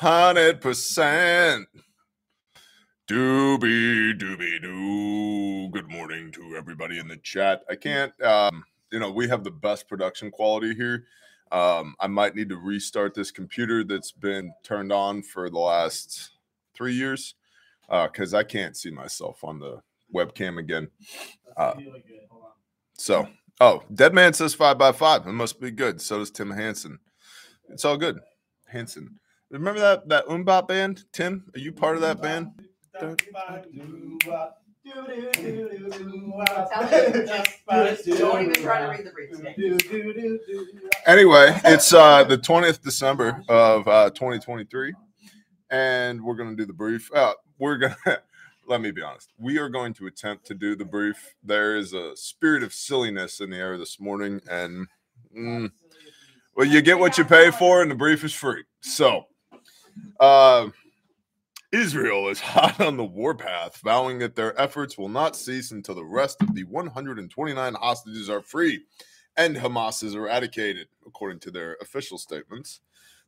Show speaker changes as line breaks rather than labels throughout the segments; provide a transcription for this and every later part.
hundred percent. Doobie doobie doo. Good morning to everybody in the chat. I can't, um, you know, we have the best production quality here. Um, I might need to restart this computer that's been turned on for the last three years because uh, I can't see myself on the webcam again. Uh, so, oh, Dead Man says five by five. It must be good. So does Tim Hansen. It's all good. Hansen. Remember that that MMMBop band? Tim, are you part of that band? Anyway, it's uh, the 20th December of uh, 2023, and we're going to do the brief. Uh, we're going to, let me be honest, we are going to attempt to do the brief. There is a spirit of silliness in the air this morning, and mm, well, you get what you pay for, and the brief is free. So, uh, Israel is hot on the warpath, vowing that their efforts will not cease until the rest of the 129 hostages are free and Hamas is eradicated, according to their official statements.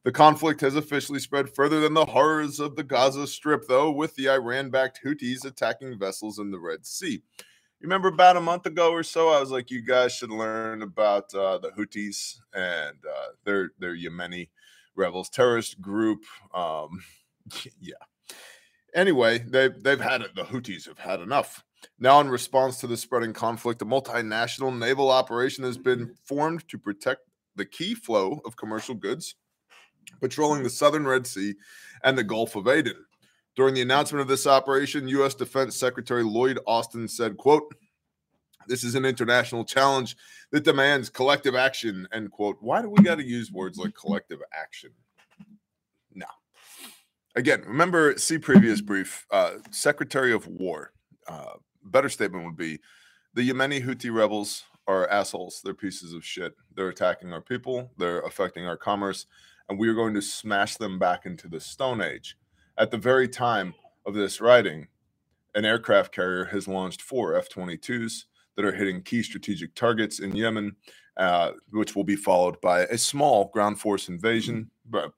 The conflict has officially spread further than the horrors of the Gaza Strip, though, with the Iran backed Houthis attacking vessels in the Red Sea. Remember about a month ago or so, I was like, you guys should learn about uh, the Houthis and uh, their, their Yemeni rebels, terrorist group. Um, yeah Anyway, they've they've had it. The Houthis have had enough. Now, in response to the spreading conflict, a multinational naval operation has been formed to protect the key flow of commercial goods, patrolling the southern Red Sea and the Gulf of Aden. During the announcement of this operation, U.S. Defense Secretary Lloyd Austin said, quote, this is an international challenge that demands collective action, end quote. Why do we got to use words like collective action? No again, remember, see previous brief. Uh, Secretary of War. Uh, better statement would be the Yemeni Houthi rebels are assholes. They're pieces of shit. They're attacking our people. They're affecting our commerce, and we are going to smash them back into the Stone Age. At the very time of this writing, an aircraft carrier has launched four F 22s that are hitting key strategic targets in Yemen, uh, which will be followed by a small ground force invasion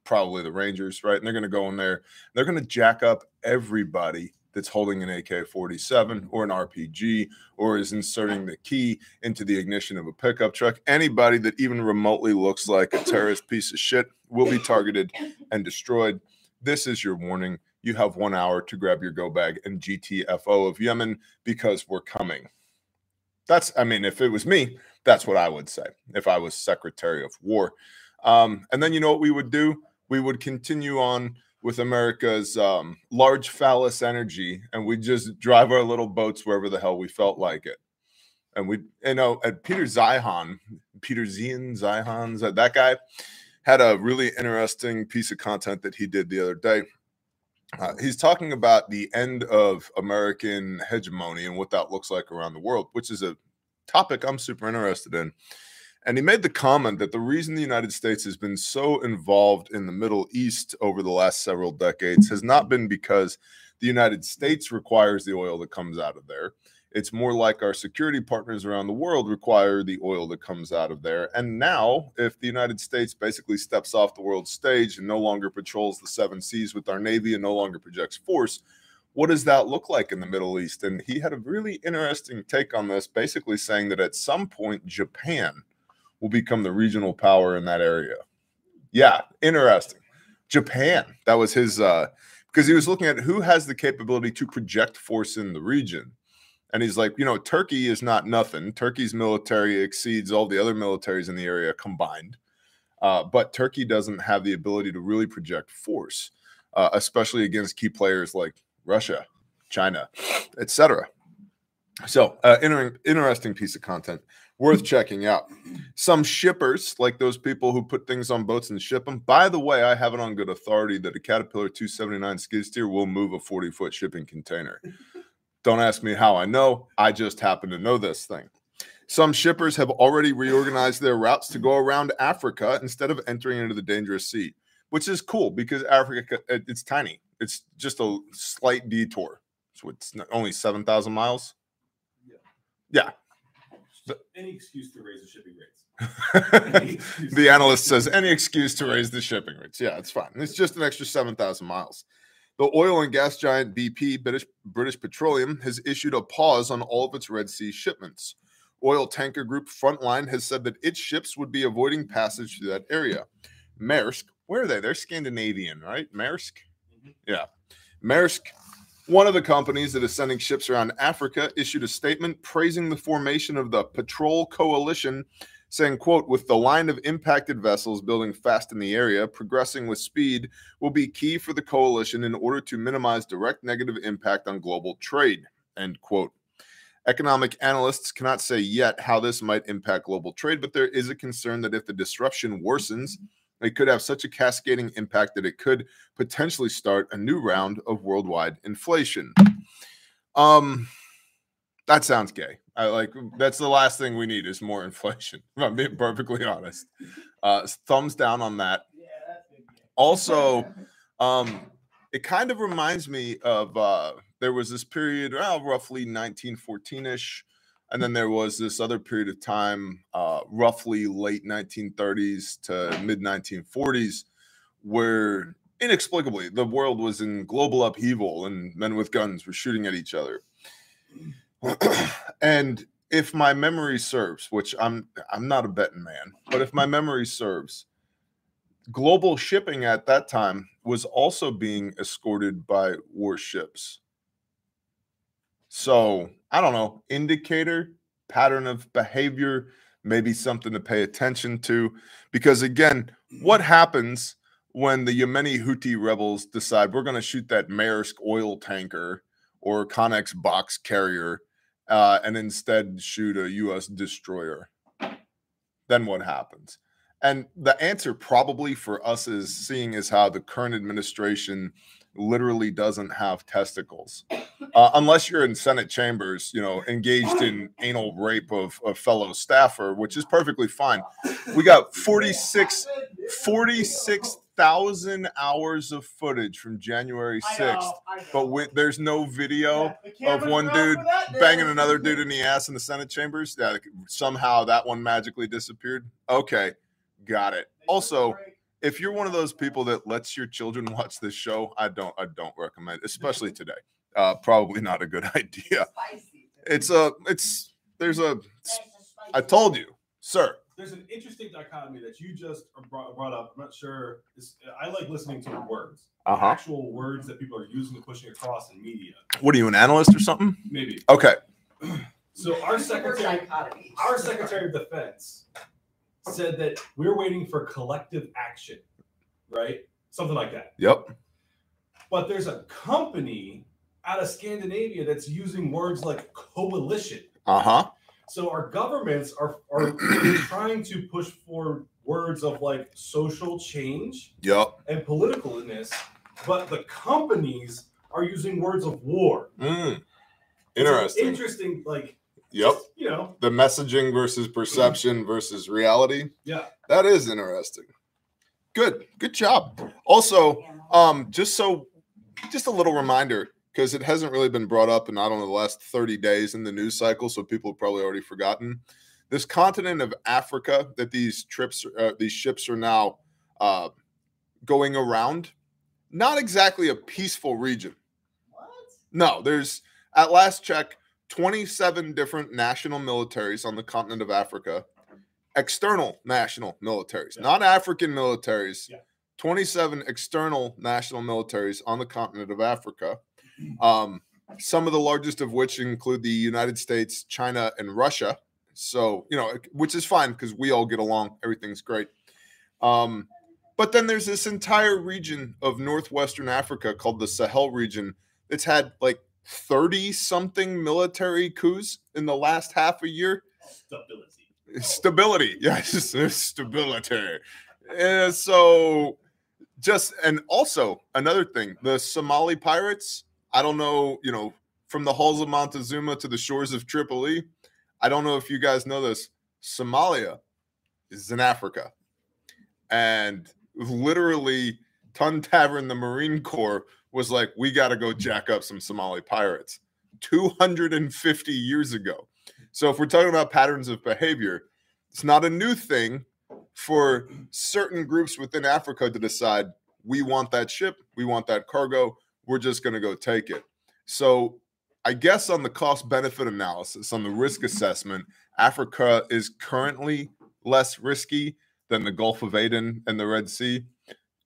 probably the Rangers, right? And they're going to go in there. They're going to jack up everybody that's holding an AK 47 or an RPG or is inserting the key into the ignition of a pickup truck. Anybody that even remotely looks like a terrorist piece of shit will be targeted and destroyed. This is your warning. You have one hour to grab your go bag and GTFO of Yemen because we're coming. That's, I mean, if it was me, that's what I would say if I was Secretary of War. Um, and then you know what we would do? We would continue on with America's um, large phallus energy, and we'd just drive our little boats wherever the hell we felt like it. And we, you know, at Peter Zeihan, Peter Zion Zeihan, that guy had a really interesting piece of content that he did the other day. Uh, he's talking about the end of American hegemony and what that looks like around the world, which is a topic I'm super interested in. And he made the comment that the reason the United States has been so involved in the Middle East over the last several decades has not been because the United States requires the oil that comes out of there. It's more like our security partners around the world require the oil that comes out of there. And now, if the United States basically steps off the world stage and no longer patrols the seven seas with our Navy and no longer projects force, what does that look like in the Middle East? And he had a really interesting take on this, basically saying that at some point, Japan will become the regional power in that area. Yeah, interesting. Japan. That was his uh because he was looking at who has the capability to project force in the region. And he's like, you know, Turkey is not nothing. Turkey's military exceeds all the other militaries in the area combined. Uh, but Turkey doesn't have the ability to really project force, uh, especially against key players like Russia, China, etc. So, uh, inter- interesting piece of content worth checking out. Some shippers, like those people who put things on boats and ship them. By the way, I have it on good authority that a Caterpillar 279 skid steer will move a 40 foot shipping container. Don't ask me how I know. I just happen to know this thing. Some shippers have already reorganized their routes to go around Africa instead of entering into the dangerous sea, which is cool because Africa it's tiny. It's just a slight detour. So it's only 7,000 miles. Yeah. Yeah
any excuse to raise the shipping rates.
The analyst says any excuse to raise the shipping rates. Yeah, it's fine. It's just an extra 7,000 miles. The oil and gas giant BP, British, British Petroleum, has issued a pause on all of its Red Sea shipments. Oil tanker group Frontline has said that its ships would be avoiding passage through that area. Maersk, where are they? They're Scandinavian, right? Maersk?
Mhm.
Yeah. Maersk, one of the companies that is sending ships around Africa, issued a statement praising the formation of the Patrol Coalition, saying, quote, with the line of impacted vessels building fast in the area, progressing with speed will be key for the coalition in order to minimize direct negative impact on global trade, end quote. Economic analysts cannot say yet how this might impact global trade, but there is a concern that if the disruption worsens, it could have such a cascading impact that it could potentially start a new round of worldwide inflation. Um, that sounds gay. I like that's the last thing we need is more inflation. If I'm being perfectly honest. Uh, thumbs down on that. Also, um, it kind of reminds me of uh, there was this period, uh, roughly 1914ish, and then there was this other period of time, uh, roughly late 1930s to mid 1940s, where inexplicably the world was in global upheaval and men with guns were shooting at each other. and if my memory serves, which I'm I'm not a betting man, but if my memory serves, global shipping at that time was also being escorted by warships. So I don't know, indicator, pattern of behavior, maybe something to pay attention to. Because again, what happens when the Yemeni Houthi rebels decide we're going to shoot that Maersk oil tanker or Connex box carrier uh, and instead shoot a U.S. destroyer? Then what happens? And the answer probably for us is seeing is how the current administration literally doesn't have testicles. Uh, unless you're in Senate chambers, you know, engaged in anal rape of a fellow staffer, which is perfectly fine. We got 46 46,000 hours of footage from January 6th, but we, there's no video of one dude banging another dude in the ass in the Senate chambers. Yeah, somehow that one magically disappeared. Okay, got it. Also, if you're one of those people that lets your children watch this show, I don't I don't recommend, it, especially today. Uh, probably not a good idea. It's a it's there's a I told you, sir.
There's an interesting dichotomy that you just brought, brought up. I'm not sure. It's, I like listening to words,
Uh huh.
actual words that people are using and pushing across in media.
What are you, an analyst or something?
Maybe.
Okay.
So our secretary, our secretary of defense said that we're waiting for collective action, right? Something like that.
Yep.
But there's a company out of Scandinavia that's using words like coalition.
Uh huh.
So our governments are are trying to push for words of like social change
Yep.
and politicalness, but the companies are using words of war.
Mm. Interesting.
Interesting, like
Yep.
just, you know,
The messaging versus perception versus reality.
yeah.
That is interesting. Good. Good job. Also, um, just so, just a little reminder because it hasn't really been brought up in I don't know the last thirty days in the news cycle, so people have probably already forgotten. This continent of Africa that these trips, uh, these ships are now uh, going around, not exactly a peaceful region. What? No, there's at last check, 27 different national militaries on the continent of Africa, external national militaries,
Yeah.
not African militaries.
Yeah.
27 external national militaries on the continent of Africa. Um, some of the largest of which include the United States, China, and Russia. So, you know, which is fine because we all get along, everything's great. Um, but then there's this entire region of northwestern Africa called the Sahel region that's had like 30 something military coups in the last half a year.
Stability.
Stability. Yes, stability. Uh, so just and also another thing, the Somali pirates, I don't know, you know, from the halls of Montezuma to the shores of Tripoli. I don't know if you guys know this. Somalia is in Africa. And literally Tun Tavern, the Marine Corps, was like, we got to go jack up some Somali pirates 250 years ago. So if we're talking about patterns of behavior, it's not a new thing for certain groups within Africa to decide we want that ship, we want that cargo, we're just going to go take it. So I guess on the cost benefit analysis, on the risk assessment, Africa is currently less risky than the Gulf of Aden and the Red Sea,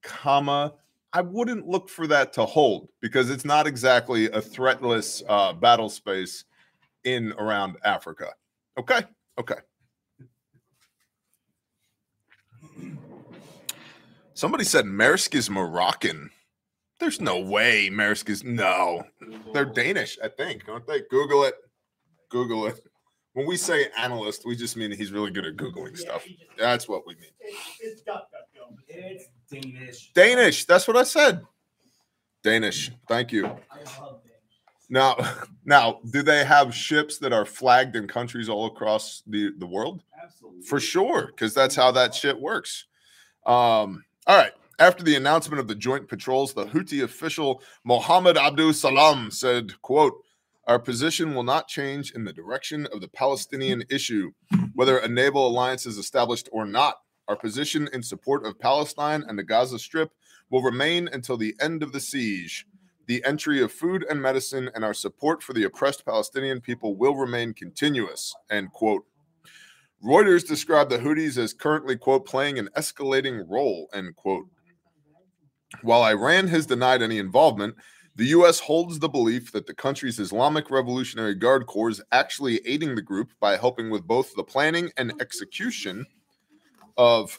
comma. I wouldn't look for that to hold because it's not exactly a threatless uh, battle space in around Africa. Okay. Okay. Somebody said Maersk is Moroccan. There's no way Maersk is no. They're Danish, I think, aren't they? Google it. Google it. When we say analyst, we just mean he's really good at googling stuff. That's what we mean.
It's It's Danish.
Danish. That's what I said. Danish. Thank you. Now, now, do they have ships that are flagged in countries all across the the world?
Absolutely.
For sure, because that's how that shit works. Um, all right. After the announcement of the joint patrols, the Houthi official Mohammed Abdul Salam said, quote, our position will not change in the direction of the Palestinian issue, whether a naval alliance is established or not. Our position in support of Palestine and the Gaza Strip will remain until the end of the siege. The entry of food and medicine and our support for the oppressed Palestinian people will remain continuous. End quote. Reuters described the Houthis as currently, quote, playing an escalating role, end quote. While Iran has denied any involvement, the U.S. holds the belief that the country's Islamic Revolutionary Guard Corps is actually aiding the group by helping with both the planning and execution of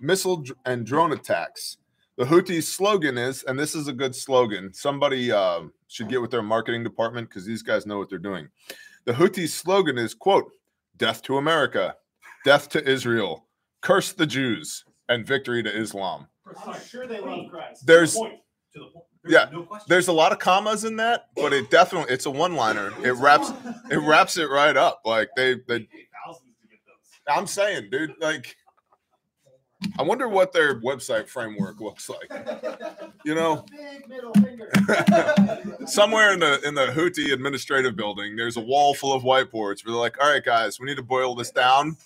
missile and drone attacks. The Houthis' slogan is, and this is a good slogan, somebody uh, should get with their marketing department because these guys know what they're doing. The Houthis' slogan is, quote, death to America, death to Israel, curse the Jews, and victory to Islam.
I'm sure they love Christ.
There's-
to the point. To the point.
Yeah,
no.
There's a lot of commas in that, but it definitely it's a one-liner. It wraps it wraps it right up. Like they they
Pay thousands to get those.
I'm saying, dude, like I wonder what their website framework looks like. You know,
Big middle finger.
somewhere in the in the Houthi administrative building, there's a wall full of whiteboards where they're like, all right, guys, we need to boil this down.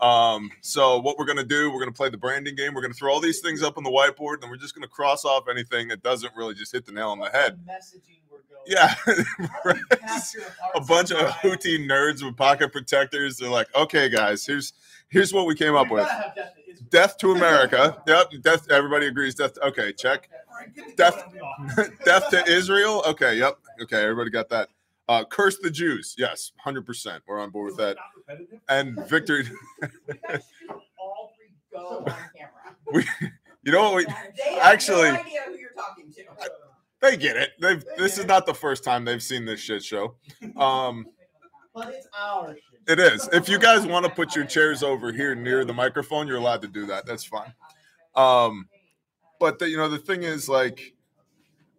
Um, so what we're gonna do, we're gonna play the branding game. We're gonna throw all these things up on the whiteboard, and we're just gonna cross off anything that doesn't really just hit the nail on the head.
Messaging.
Yeah.
How do you capture
a bunch of? Houthi nerds with pocket protectors. They're like, okay, guys, here's here's what we came up with.
death to Israel.
Death to America. Yep, death. Everybody agrees. Death. Okay, check. Death. Death to Israel. Okay, yep. Okay, everybody got that. Uh, curse the Jews. Yes, hundred percent. We're on board with that. And victory.
We all three go on camera.
We, you know what? We, Actually-
no idea who you're talking to.
they get it. They've. This is not the first time they've seen this shit show. Um,
But it's our shit.
it is. If you guys want to put your chairs over here near the microphone, you're allowed to do that. That's fine. Um, but the, you know the thing is like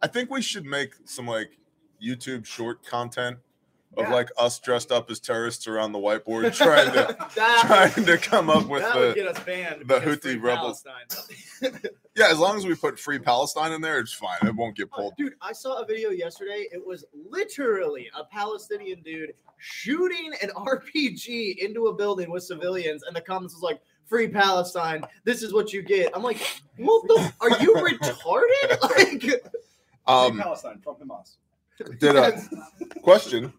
i think we should make some like youtube short content of
Yeah.
like us dressed up as terrorists around the whiteboard trying to
That,
trying to come up with
that would
the
get us banned.
the Houthi rebels.
Palestine.
yeah as long as we put free palestine in there it's fine it won't get pulled
Dude, I saw a video yesterday. It was literally a Palestinian dude shooting an RPG into a building with civilians, and the comments was like, "Free Palestine. This is what you get." I'm like, "What the? Are you retarded?" Like,
um
Palestine from Hamas.
did a question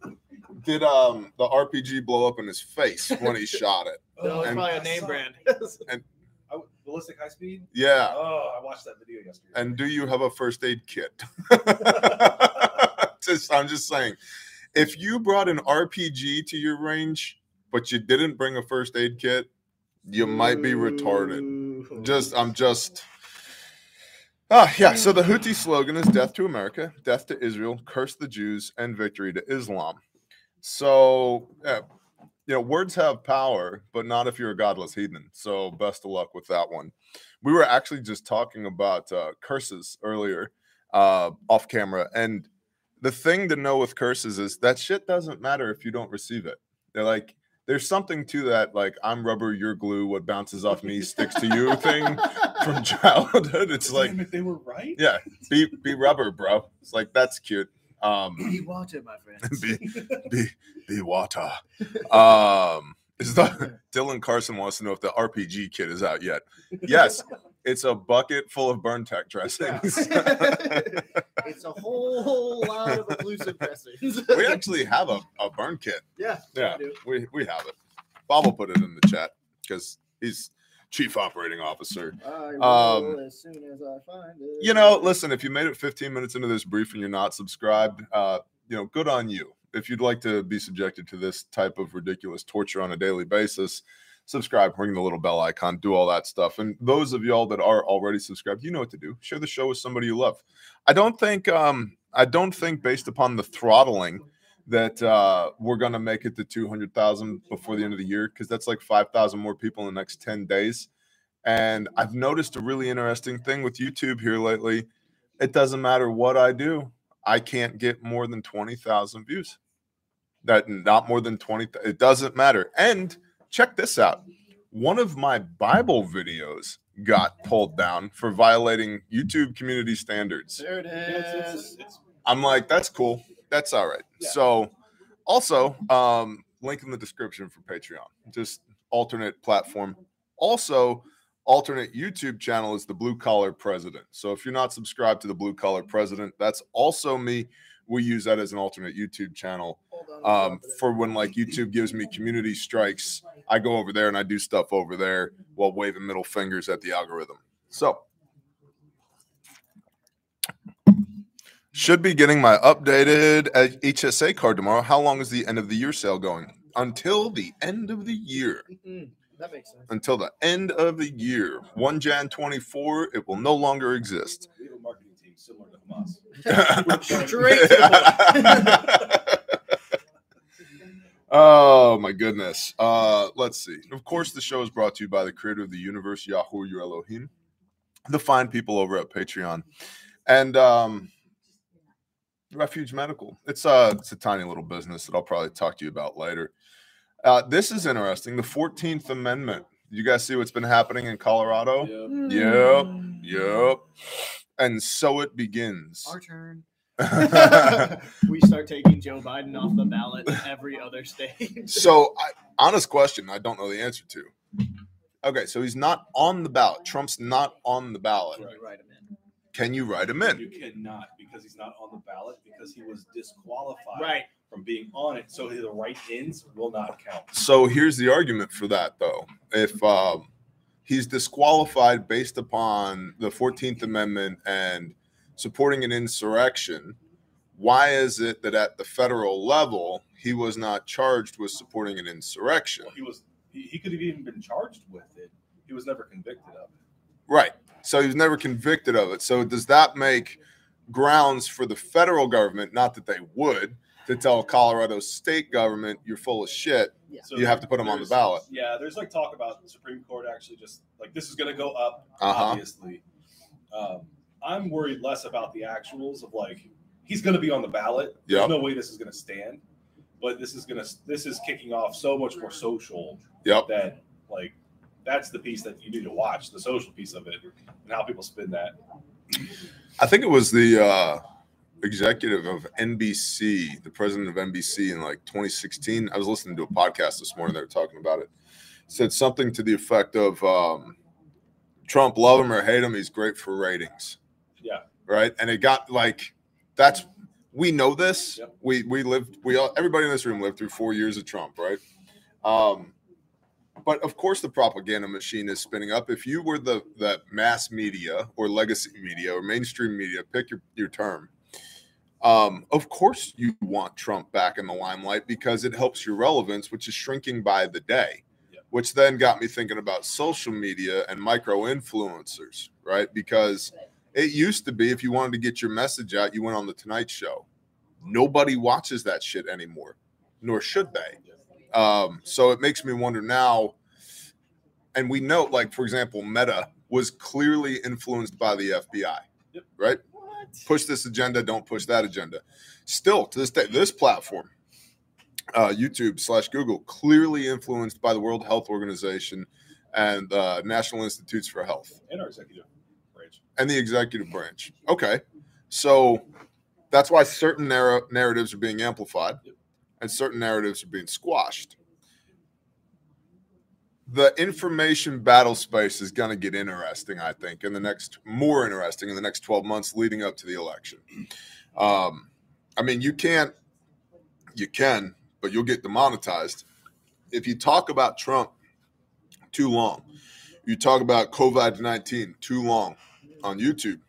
did um the rpg blow up in his face when he shot it
no, it's
And-
probably a name brand.
Oh, ballistic high speed.
yeah
Oh, I watched that video yesterday.
and do you have a first aid kit? just, I'm just saying, if you brought an RPG to your range, but you didn't bring a first aid kit, you might be retarded. Just, I'm just. Ah, yeah. So the Houthi slogan is "Death to America, Death to Israel, Curse the Jews, and Victory to Islam." So, yeah, you know, words have power, but not if you're a godless heathen. So, best of luck with that one. We were actually just talking about uh, curses earlier, uh, off camera, and the thing to know with curses is that shit doesn't matter if you don't receive it. They're like, there's something to that, like I'm rubber, you're glue. What bounces off me sticks to you thing from childhood. It's like,
if they were right.
yeah, be be rubber, bro. It's like that's cute. Um,
Be water, my friends.
be, be, be water. Um, is the Dylan Carson wants to know if the RPG kit is out yet? Yes, it's a bucket full of BurnTec dressings.
it's a whole lot of occlusive dressings.
we actually have a, a burn kit.
yeah,
Yeah,
we
we, we have it. Bob will put it in the chat because he's chief operating officer.
I
Um,
as soon as I find it.
You know, listen, if you made it 15 minutes into this brief and you're not subscribed, uh, you know, good on you. If you'd like to be subjected to this type of ridiculous torture on a daily basis, subscribe, ring the little bell icon, do all that stuff. And those of y'all that are already subscribed, you know what to do. Share the show with somebody you love. I don't think um I don't think based upon the throttling that uh we're gonna make it to 200,000 before the end of the year because that's like 5,000 more people in the next 10 days. And I've noticed a really interesting thing with YouTube here lately. It doesn't matter what I do, I can't get more than 20,000 views. That not more than 20 it doesn't matter. And check this out. One of my Bible videos got pulled down for violating YouTube community standards.
There it
It's- it's-
is.
it's-
I'm like, that's cool. That's all right.
Yeah.
So, also, um, link in the description for Patreon, just alternate platform. Also, alternate YouTube channel is the Blue Collar President. So, if you're not subscribed to the Blue Collar President, that's also me. We use that as an alternate YouTube channel
Hold on, I'll
um,
drop it in.
for when like YouTube gives me community strikes. I go over there and I do stuff over there while waving middle fingers at the algorithm. So, should be getting my updated HSA card tomorrow. How long is the end of the year sale going? Until the end of the year.
Mm, that makes sense.
Until the end of the year. 1 Jan 24, it will no longer exist.
We have a marketing team similar to Hamas.
Straight to
oh my goodness. Uh let's see. Of course, the show is brought to you by the creator of the universe, Yahoo your Elohim, the fine people over at Patreon. And um Refuge Medical. It's uh it's a tiny little business that I'll probably talk to you about later. Uh this is interesting. The 14th Amendment. You guys see what's been happening in Colorado?
Yeah.
Yep. Yep. And so it begins.
Our turn. we start taking Joe Biden off the ballot in every other state.
So, I, honest question, I don't know the answer to. Okay, so he's not on the ballot. Trump's not on the ballot.
Can you write him in?
Can you write him in?
You cannot because he's not on the ballot because he was disqualified
Right.
from being on it. So the write-ins will not count.
So here's the argument for that, though. If um, he's disqualified based upon the 14th Amendment and supporting an insurrection, why is it that at the federal level he was not charged with supporting an insurrection?
Well, he was he, he could have even been charged with it. He was never convicted of it.
Right. So he was never convicted of it. So does that make grounds for the federal government, not that they would, to tell Colorado state government you're full of shit?
So
You have to put him on the ballot.
Yeah, there's like talk about the Supreme Court actually just like this is going to go up.
Uh-huh.
Obviously, um, I'm worried less about the actuals of like he's going to be on the ballot.
Yep.
There's no way this is going to stand, but this is going to this is kicking off so much more social
Yep.
that like that's the piece that you need to watch the social piece of it and how people spin that.
I think it was the uh, executive of NBC, the president of NBC in like 2016. I was listening to a podcast this morning. They were talking about it. Said something to the effect of um, Trump, love him or hate him, he's great for ratings.
Yeah.
Right. And it got like, that's, we know this.
Yep.
We, we lived, we all, everybody in this room lived through four years of Trump, right? Um, but of course, the propaganda machine is spinning up. If you were the the mass media or legacy media or mainstream media, pick your, your term. Um, of course, you want Trump back in the limelight because it helps your relevance, which is shrinking by the day.
Yeah.
Which then got me thinking about social media and micro influencers, right? Because it used to be if you wanted to get your message out, you went on the Tonight Show. Nobody watches that shit anymore, nor should they. Um, so it makes me wonder now. And we know, like for example, Meta was clearly influenced by the FBI,
Yep.
right?
What?
Push this agenda, don't push that agenda. Still, to this day, this platform, uh, YouTube slash Google, clearly influenced by the World Health Organization and uh, National Institutes for Health
And our executive branch.
and the executive branch. Okay. So That's why certain narrow narratives are being amplified and certain narratives are being squashed. The information battle space is going to get interesting, I think, in the next more interesting in the next 12 months leading up to the election. Um, I mean, you can't, you can, but you'll get demonetized if you talk about Trump too long. You talk about COVID 19 too long on YouTube,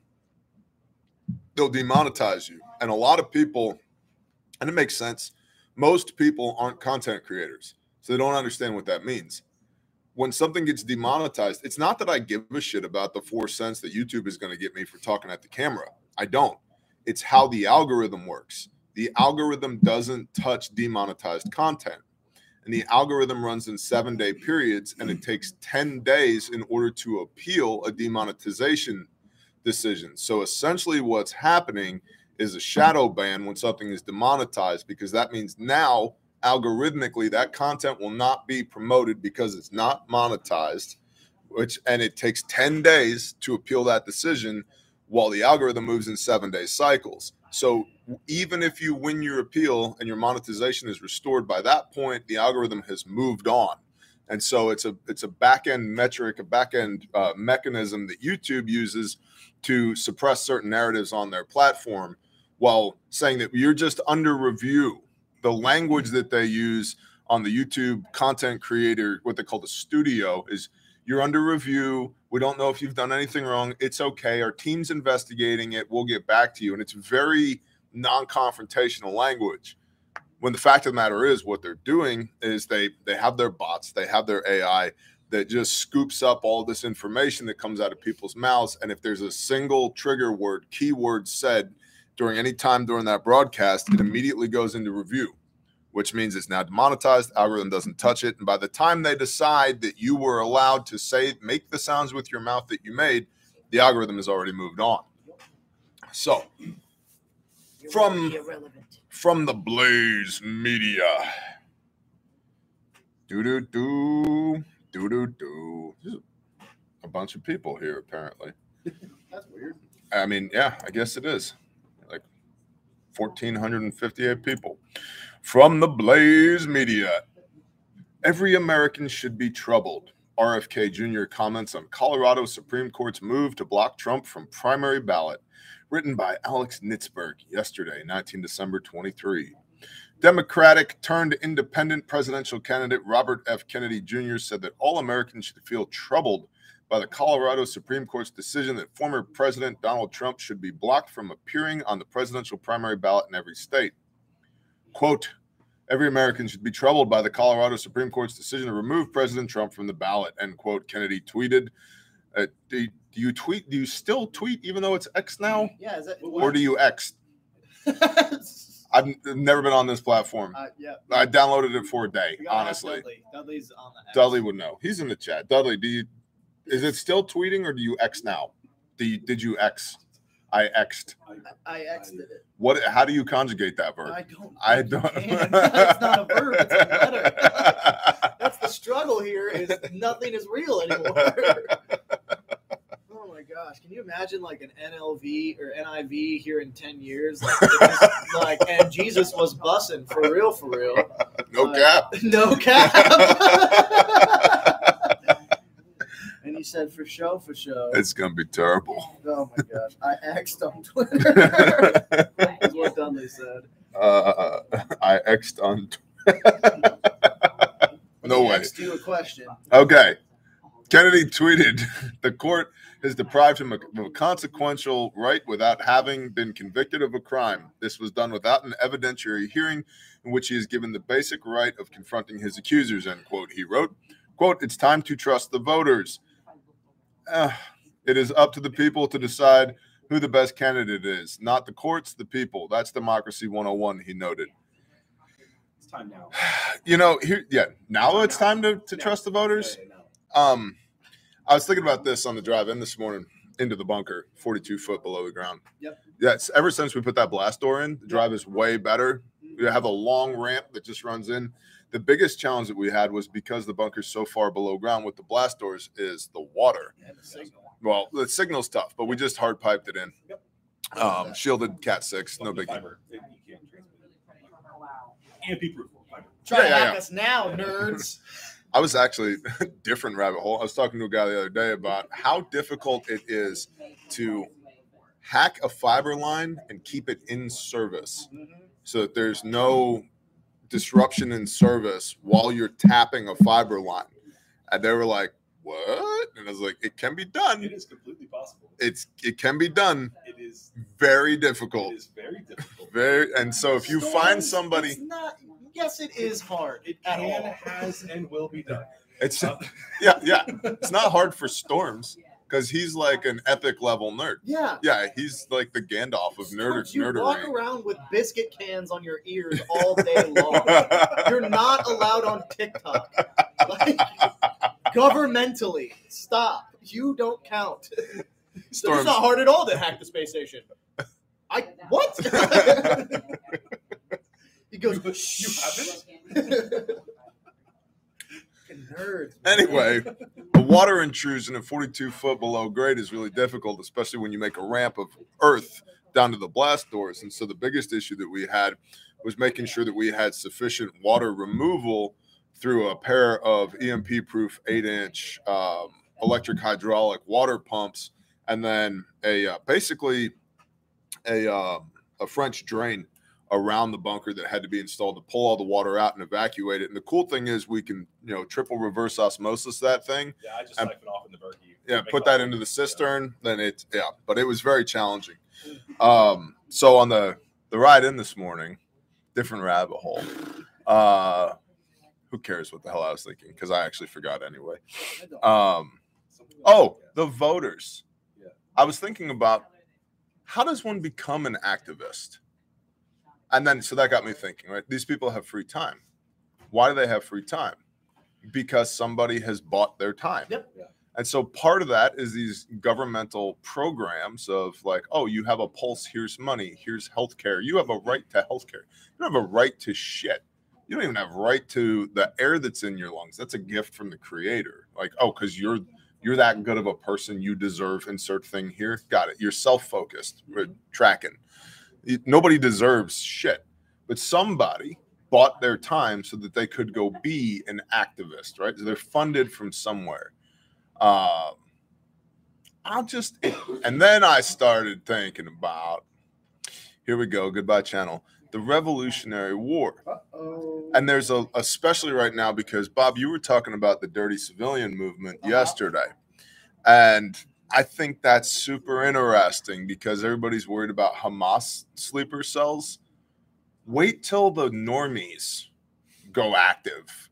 they'll demonetize you. And a lot of people, and it makes sense, most people aren't content creators. So they don't understand what that means. When something gets demonetized, it's not that I give a shit about the four cents that YouTube is going to get me for talking at the camera. I don't. It's how the algorithm works. The algorithm doesn't touch demonetized content and the algorithm runs in seven day periods and it takes 10 days in order to appeal a demonetization decision so essentially what's happening is a shadow ban when something is demonetized because that means now algorithmically that content will not be promoted because it's not monetized which and it takes 10 days to appeal that decision while the algorithm moves in seven day cycles so even if you win your appeal and your monetization is restored by that point, the algorithm has moved on. And so it's a it's a back end metric, a back end uh, mechanism that YouTube uses to suppress certain narratives on their platform, while saying that you're just under review. The language that they use on the YouTube content creator, what they call the studio, is you're under review. We don't know if you've done anything wrong. It's okay. Our team's investigating it. We'll get back to you. And it's very non-confrontational language when the fact of the matter is what they're doing is they they have their bots they have their ai that just scoops up all this information that comes out of people's mouths and if there's a single trigger word keyword said during any time during that broadcast it immediately goes into review which means it's now demonetized algorithm doesn't touch it and by the time they decide that you were allowed to say make the sounds with your mouth that you made the algorithm has already moved on so from from the Blaze Media. Do do do do do do. A bunch of people here apparently.
That's weird.
I mean, yeah, I guess it is. Like 1458 people from the Blaze Media. Every American should be troubled. RFK Jr. comments on Colorado Supreme Court's move to block Trump from primary ballot written by Alex Nitzberg yesterday, 19 December 23. Democratic turned independent presidential candidate Robert F. Kennedy Jr. said that all Americans should feel troubled by the Colorado Supreme Court's decision that former President Donald Trump should be blocked from appearing on the presidential primary ballot in every state. Quote, Every American should be troubled by the Colorado Supreme Court's decision to remove President Trump from the ballot, end quote, Kennedy tweeted. Uh, do, do you tweet? Do you still tweet even though it's X now?
Yeah, is that
Or do you X? I've never been on this platform.
uh, yeah.
I downloaded it for a day,
We gotta ask
honestly.
Dudley. Dudley's on the X.
Dudley would know. He's in the chat. Dudley, do you is it still tweeting or do you X now? Do you, did you X? I X'd.
I exited it.
What how do you conjugate that verb?
I don't.
I don't
it's not a verb. It's a letter. That's the struggle here. Is nothing is real anymore. oh my gosh! Can you imagine like an NLV or NIV here in ten years? Like, like and Jesus was bussing for real, for real.
no cap.
No cap. And he said, "For show, for show."
It's gonna be terrible.
Oh my gosh! I X'd on Twitter. That's what Dudley said.
uh, I X'd on. no way.
Asked you a question.
Okay. Kennedy tweeted, the court has deprived him of a consequential right without having been convicted of a crime. This was done without an evidentiary hearing in which he is given the basic right of confronting his accusers, end quote. He wrote, quote, it's time to trust the voters. Uh, it is up to the people to decide who the best candidate is, not the courts, the people. That's democracy 101, he noted.
It's time now.
You know, here, yeah, now it's time to, to trust the voters. Um, I was thinking about this on the drive in this morning into the bunker, 42 foot below the ground.
Yep.
Yes. Ever since we put that blast door in, the drive is way better. We have a long ramp that just runs in. The biggest challenge that we had was because the bunker's so far below ground with the blast doors is the water.
And the signal.
Well, the signal's tough, but we just hard piped it in.
Yep.
Um, shielded Cat six, no
Fucking
biggie.
fiber. You can't transmit it. EMP proof.
Try
Yeah,
to
yeah,
hack
yeah.
us now, nerds.
I was actually different rabbit hole. I was talking to a guy the other day about how difficult it is to hack a fiber line and keep it in service so that there's no disruption in service while you're tapping a fiber line. And they were like, "What?" And I was like, "It can be done.
It is completely possible.
It's it can be done.
It is.
Very difficult.
It is very difficult.
Very and so if you find somebody,
it's not. Yes, it is hard.
It
at
can, has, and will be done.
it's
Uh,
yeah yeah. It's not hard for Storms because he's like an epic level nerd.
Yeah.
Yeah, he's like the Gandalf of nerd
Storms, you walk around with biscuit cans on your ears all day long. You're not allowed on TikTok. Like, governmentally, stop. You don't count. It's not hard at all to hack the space station. I what? he goes.
You
haven't. Nerds.
Anyway, a water intrusion at 42 foot below grade is really difficult, especially when you make a ramp of earth down to the blast doors. And so the biggest issue that we had was making sure that we had sufficient water removal through a pair of EMP proof eight inch um, electric hydraulic water pumps, and then a uh, basically a uh, a French drain around the bunker that had to be installed to pull all the water out and evacuate it. And the cool thing is we can, you know, triple reverse osmosis that thing.
Yeah, I just
Um,
siphon off in the Berkey.
Yeah, put that into the
yeah.
cistern. Then it, yeah, but it was very challenging. Um, so on the the ride in this morning, different rabbit hole. Uh, who cares what the hell I was thinking? Because I actually forgot anyway. Um, oh, the voters.
Yeah.
I was thinking about how does one become an activist? And then so that got me thinking, right? These people have free time. Why do they have free time? Because somebody has bought their time.
Yep.
Yeah.
And so part of that is these governmental programs of like, oh, you have a pulse, here's money, here's healthcare. You have a right to healthcare. You don't have a right to shit. You don't even have right to the air that's in your lungs. That's a gift from the creator. Like, oh, because you're you're that good of a person, you deserve insert thing here. Got it. You're self-focused. We're mm-hmm. tracking. Nobody deserves shit, but somebody bought their time so that they could go be an activist, right? So they're funded from somewhere. Um, I'll just, and then I started thinking about, here we go, goodbye channel, the Revolutionary War.
Uh-oh.
And there's a, especially right now, because Bob, you were talking about the dirty civilian movement
Uh-huh.
yesterday. And I think that's super interesting because everybody's worried about Hamas sleeper cells. Wait till the normies go active.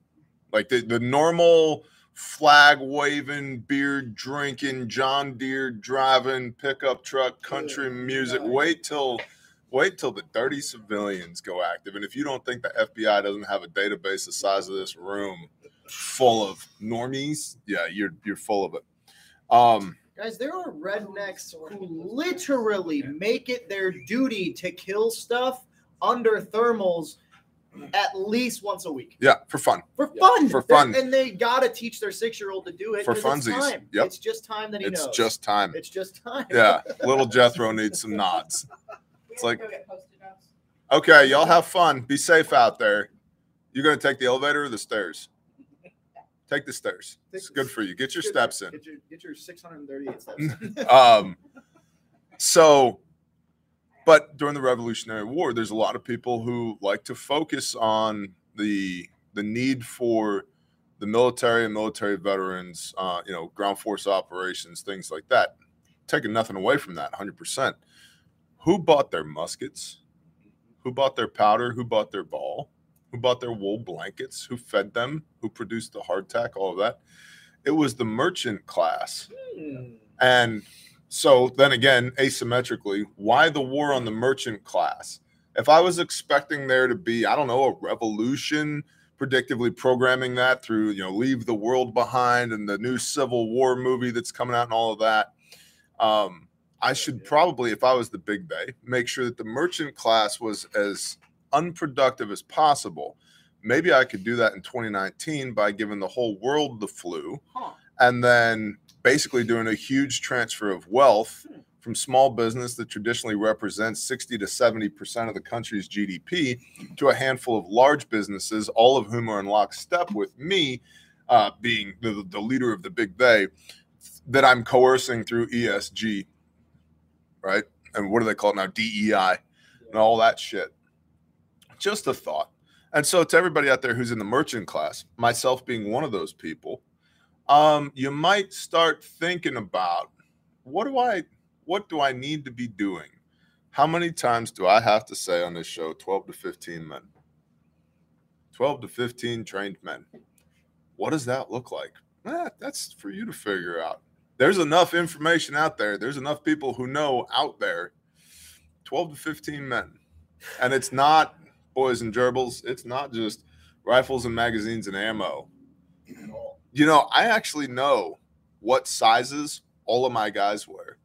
Like the, the normal flag waving, beer drinking, John Deere driving, pickup truck, country music. Wait till wait till the dirty civilians go active. And if you don't think the FBI doesn't have a database the size of this room full of normies, yeah, you're you're full of it. Um,
Guys, there are rednecks who literally make it their duty to kill stuff under thermals at least once a week
yeah, for fun.
for
Yeah,
fun.
for
They're-
fun.
and they gotta teach their six-year-old to do it
For
'cause it's
funsies.
time.
Yep.
It's just time that he
It's
knows.
just time.
It's just time.
Yeah, little Jethro needs some nods. It's like-
Go get Post-it notes.
Okay, y'all have fun. Be safe out there. You're gonna take the elevator or the stairs? Take the stairs. It's good for you. Get your steps in.
Get your, get your 638 steps.
um so but during the revolutionary war there's a lot of people who like to focus on the the need for the military and military veterans uh you know ground force operations things like that taking nothing away from that 100% who bought their muskets who bought their powder who bought their ball who bought their wool blankets who fed them who produced the hardtack all of that it was the merchant class
Hmm.
and so then again, asymmetrically, why the war on the merchant class? If I was expecting there to be, I don't know, a revolution, predictively programming that through, you know, Leave the World Behind and the new Civil War movie that's coming out and all of that, um, I should probably, if I was the big bay, make sure that the merchant class was as unproductive as possible. Maybe I could do that in 2019 by giving the whole world the flu
Huh.
and then basically doing a huge transfer of wealth from small business that traditionally represents 60 to 70% of the country's GDP to a handful of large businesses, all of whom are in lockstep with me, uh, being the, the leader of the big they, that I'm coercing through ESG, right? And what do they call it now? DEI and all that shit. Just a thought. And so, to everybody out there who's in the merchant class, myself being one of those people, um, you might start thinking about what do I what do I need to be doing? How many times do I have to say on this show 12 to 15 men? 12 to 15 trained men. What does that look like? Eh, that's for you to figure out. There's enough information out there. There's enough people who know out there. 12 to 15 men. And it's not boys and gerbils. It's not just rifles and magazines and ammo. You know, I actually know what sizes all of my guys wear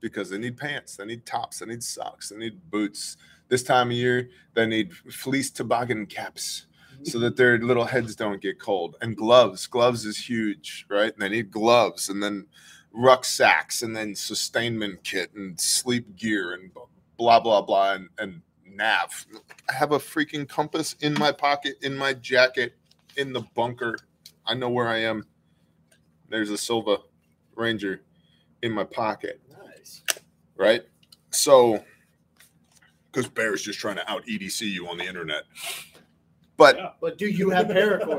because they need pants, they need tops, they need socks, they need boots. This time of year, they need fleece toboggan caps so that their little heads don't get cold. And gloves, gloves is huge, right? And they need gloves and then rucksacks and then sustainment kit and sleep gear and blah blah blah and, and nav. I have a freaking compass in my pocket, in my jacket, in the bunker. I know where I am. There's a Silva Ranger in my pocket Nice. right? So, because Bear's just trying to out EDC you on the internet. But
Yeah.
But do you have paracord, bro?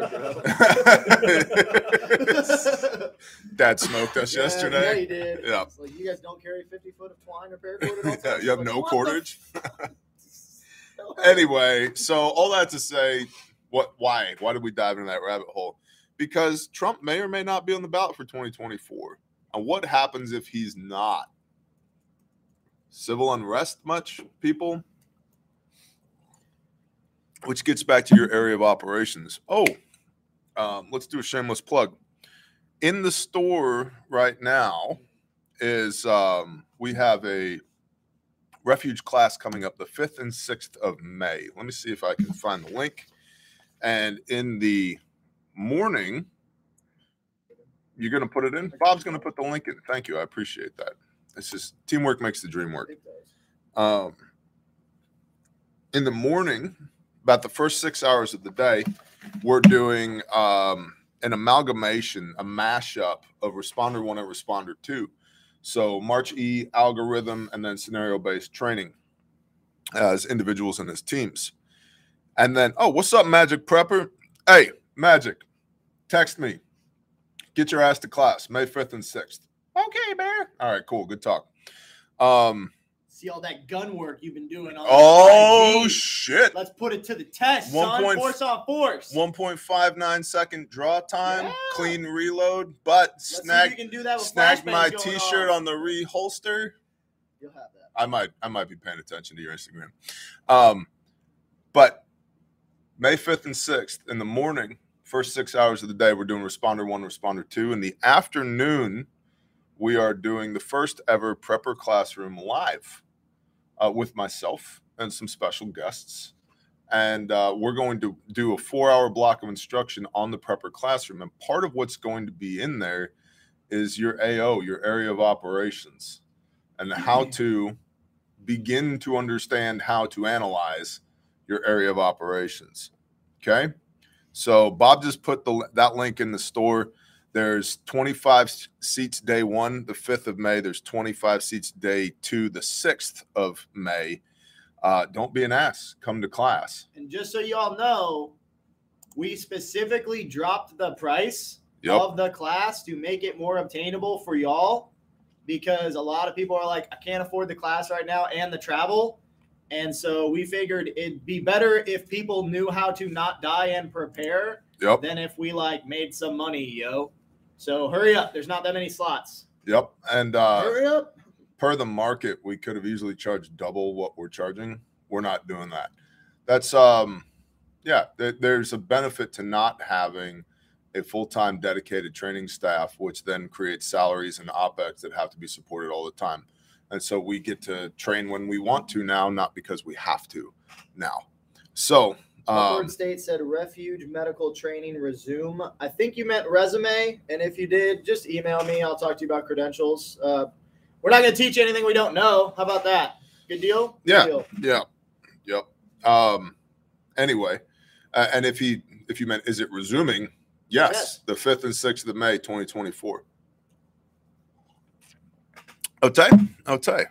Dad smoked us
Yeah, Yeah,
yesterday.
you did.
Yeah.
Like you guys don't carry 50 foot of twine or paracord at all
Yeah, you have no cordage. Anyway, so all that to say, what? Why? Why did we dive into that rabbit hole? Because Trump may or may not be on the ballot for 2024. And what happens if he's not? Civil unrest, much people? Which gets back to your area of operations. Oh, um, let's do a shameless plug. In the store right now is um, we have a refuge class coming up the 5th and 6th of May. Let me see if I can find the link. And in the morning, you're going to put it in. Bob's going to put the link in. Thank you. I appreciate that. It's just teamwork makes the dream work. Um, in the morning, about the first six hours of the day, we're doing um, an amalgamation, a mashup of Responder 1 and Responder 2. So March E algorithm and then scenario based training as individuals and as teams. And then, oh, what's up, Magic Prepper? Hey, Magic, text me. Get your ass to class, May 5th and 6th. Okay, Bear. All right, cool. Good talk. Um,
See all that gun work you've been doing on
oh
5G.
shit.
Let's put it to the test,
One
son.
point-
force on force.
1.59 second draw time,
Yeah.
clean reload, but
Let's
snag
you can do that with
snag my t-shirt
off.
on the reholster.
You'll have that.
I might I might be paying attention to your Instagram. Um, but May 5th and 6th in the morning, first six hours of the day, we're doing responder one, responder two. In the afternoon, we are doing the first ever prepper classroom live uh, with myself and some special guests. And uh, we're going to do a four hour block of instruction on the prepper classroom. And part of what's going to be in there is your AO, your area of operations, and how to begin to understand how to analyze your area of operations. Okay. So Bob just put the that link in the store. There's 25 seats day one, the 5th of May. There's 25 seats day two, the 6th of May. Uh, don't be an ass. Come to class.
And just so y'all know, we specifically dropped the price
Yep.
of the class to make it more obtainable for y'all because a lot of people are like, I can't afford the class right now and the travel. And so we figured it'd be better if people knew how to not die and prepare
Yep.
than if we like made some money, yo. So hurry up. There's not that many slots.
Yep. And uh,
hurry up.
per the market, we could have easily charged double what we're charging. We're not doing that. That's um, yeah. There, there's a benefit to not having a full-time dedicated training staff, which then creates salaries and opex that have to be supported all the time. And so we get to train when we want to now, not because we have to now. So Um,
State said refuge medical training resume. I think you meant resume. And if you did, just email me. I'll talk to you about credentials. Uh, We're not gonna teach you anything we don't know. How about that? Good deal. Good
Yeah.
deal.
Yeah, yep. Um, anyway, uh, and if he if you meant is it resuming? Yes,
Yes.
the fifth and sixth of May, twenty twenty four. Okay, okay.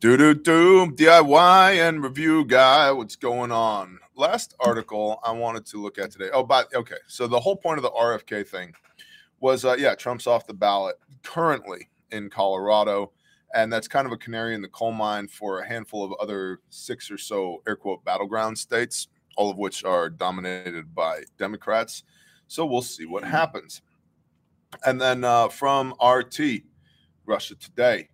Do do do DIY and review guy. What's going on? Last article I wanted to look at today. Oh, but okay. So the whole point of the RFK thing was, uh, yeah, Trump's off the ballot currently in Colorado and that's kind of a canary in the coal mine for a handful of other six or so air quote battleground states, all of which are dominated by Democrats. So we'll see what happens. And then uh, from RT, Russia Today,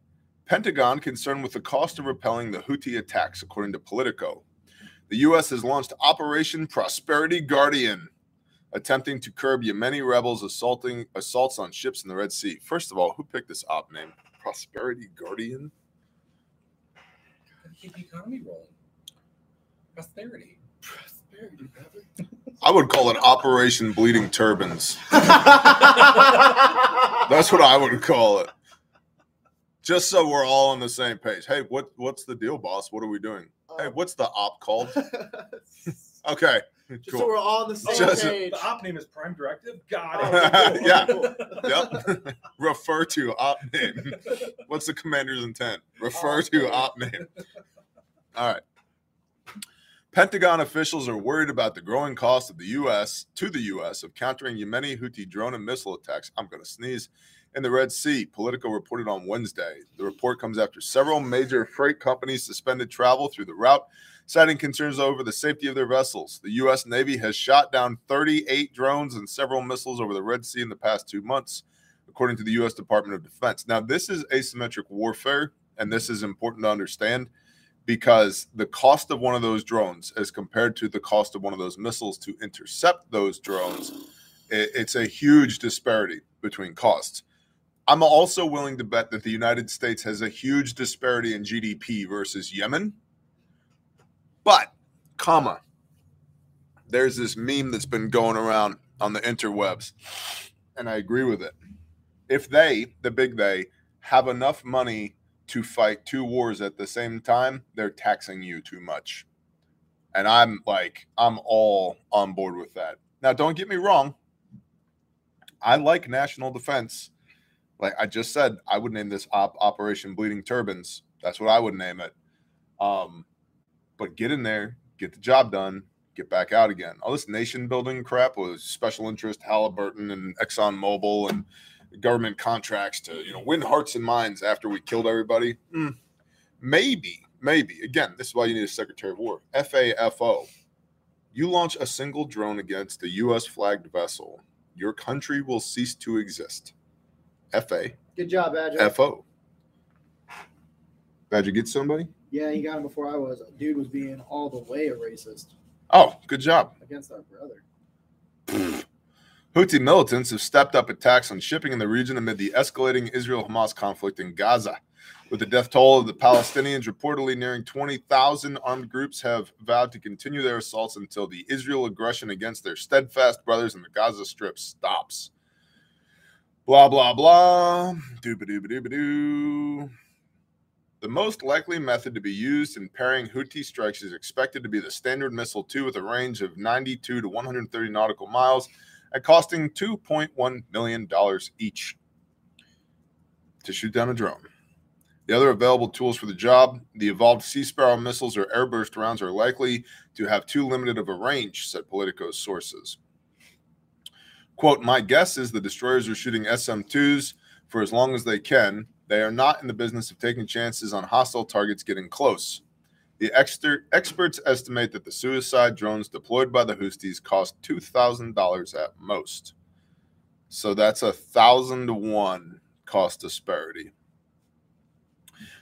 Pentagon concerned with the cost of repelling the Houthi attacks, according to Politico. The U.S. has launched Operation Prosperity Guardian, attempting to curb Yemeni rebels assaulting assaults on ships in the Red Sea. First of all, who picked this op name? Prosperity Guardian.
Keep the economy rolling. Prosperity. Prosperity.
I would call it Operation Bleeding Turbans. That's what I would call it. Just so we're all on the same page. Hey, what what's the deal, boss? What are we doing? Hey, um, what's the op called? Okay,
Just so we're all on the same
Just-
page.
The op name is Prime Directive. Got it.
Yeah. Yep. Refer to op name. What's the commander's intent? Refer to op name. All right. Pentagon officials are worried about the growing cost of the U.S. to the U.S. of countering Yemeni Houthi drone and missile attacks. I'm going to sneeze. In the Red Sea, Politico reported on Wednesday. The report comes after several major freight companies suspended travel through the route, citing concerns over the safety of their vessels. The U.S. Navy has shot down 38 drones and several missiles over the Red Sea in the past two months, according to the U.S. Department of Defense. Now, this is asymmetric warfare, and this is important to understand because the cost of one of those drones as compared to the cost of one of those missiles to intercept those drones it's a huge disparity between costs i'm also willing to bet that the united states has a huge disparity in gdp versus yemen but comma there's this meme that's been going around on the interwebs and i agree with it if they the big they have enough money to fight two wars at the same time, they're taxing you too much. And I'm like, I'm all on board with that. Now, don't get me wrong. I like national defense. Like I just said, I would name this op- Operation Bleeding Turbans. That's what I would name it. Um, but get in there, get the job done, get back out again. All this nation building crap was special interest Halliburton and Exxon Mobil and government contracts to you know win hearts and minds after we killed everybody. Mm, maybe, maybe again, this is why you need a Secretary of War. FAFO. You launch a single drone against a U.S. flagged vessel, your country will cease to exist. FA
Good job, Badger.
FO. Badger get somebody?
Yeah, he got him before I was. Dude was being all the way a racist
Oh, good job.
against our brother.
Houthi militants have stepped up attacks on shipping in the region amid the escalating Israel Hamas conflict in Gaza. With the death toll of the Palestinians reportedly nearing 20,000, armed groups have vowed to continue their assaults until the Israel aggression against their steadfast brothers in the Gaza Strip stops. Blah, blah, blah. Dooba dooba dooba doo. The most likely method to be used in pairing Houthi strikes is expected to be the Standard Missile 2 with a range of 92 to 130 nautical miles at costing $2.1 million each to shoot down a drone. The other available tools for the job, the evolved Sea Sparrow missiles or airburst rounds, are likely to have too limited of a range, said Politico's sources. Quote, My guess is the destroyers are shooting SM 2s for as long as they can. They are not in the business of taking chances on hostile targets getting close. The exter- experts estimate that the suicide drones deployed by the Houthis cost two thousand dollars at most. So that's a thousand to one cost disparity.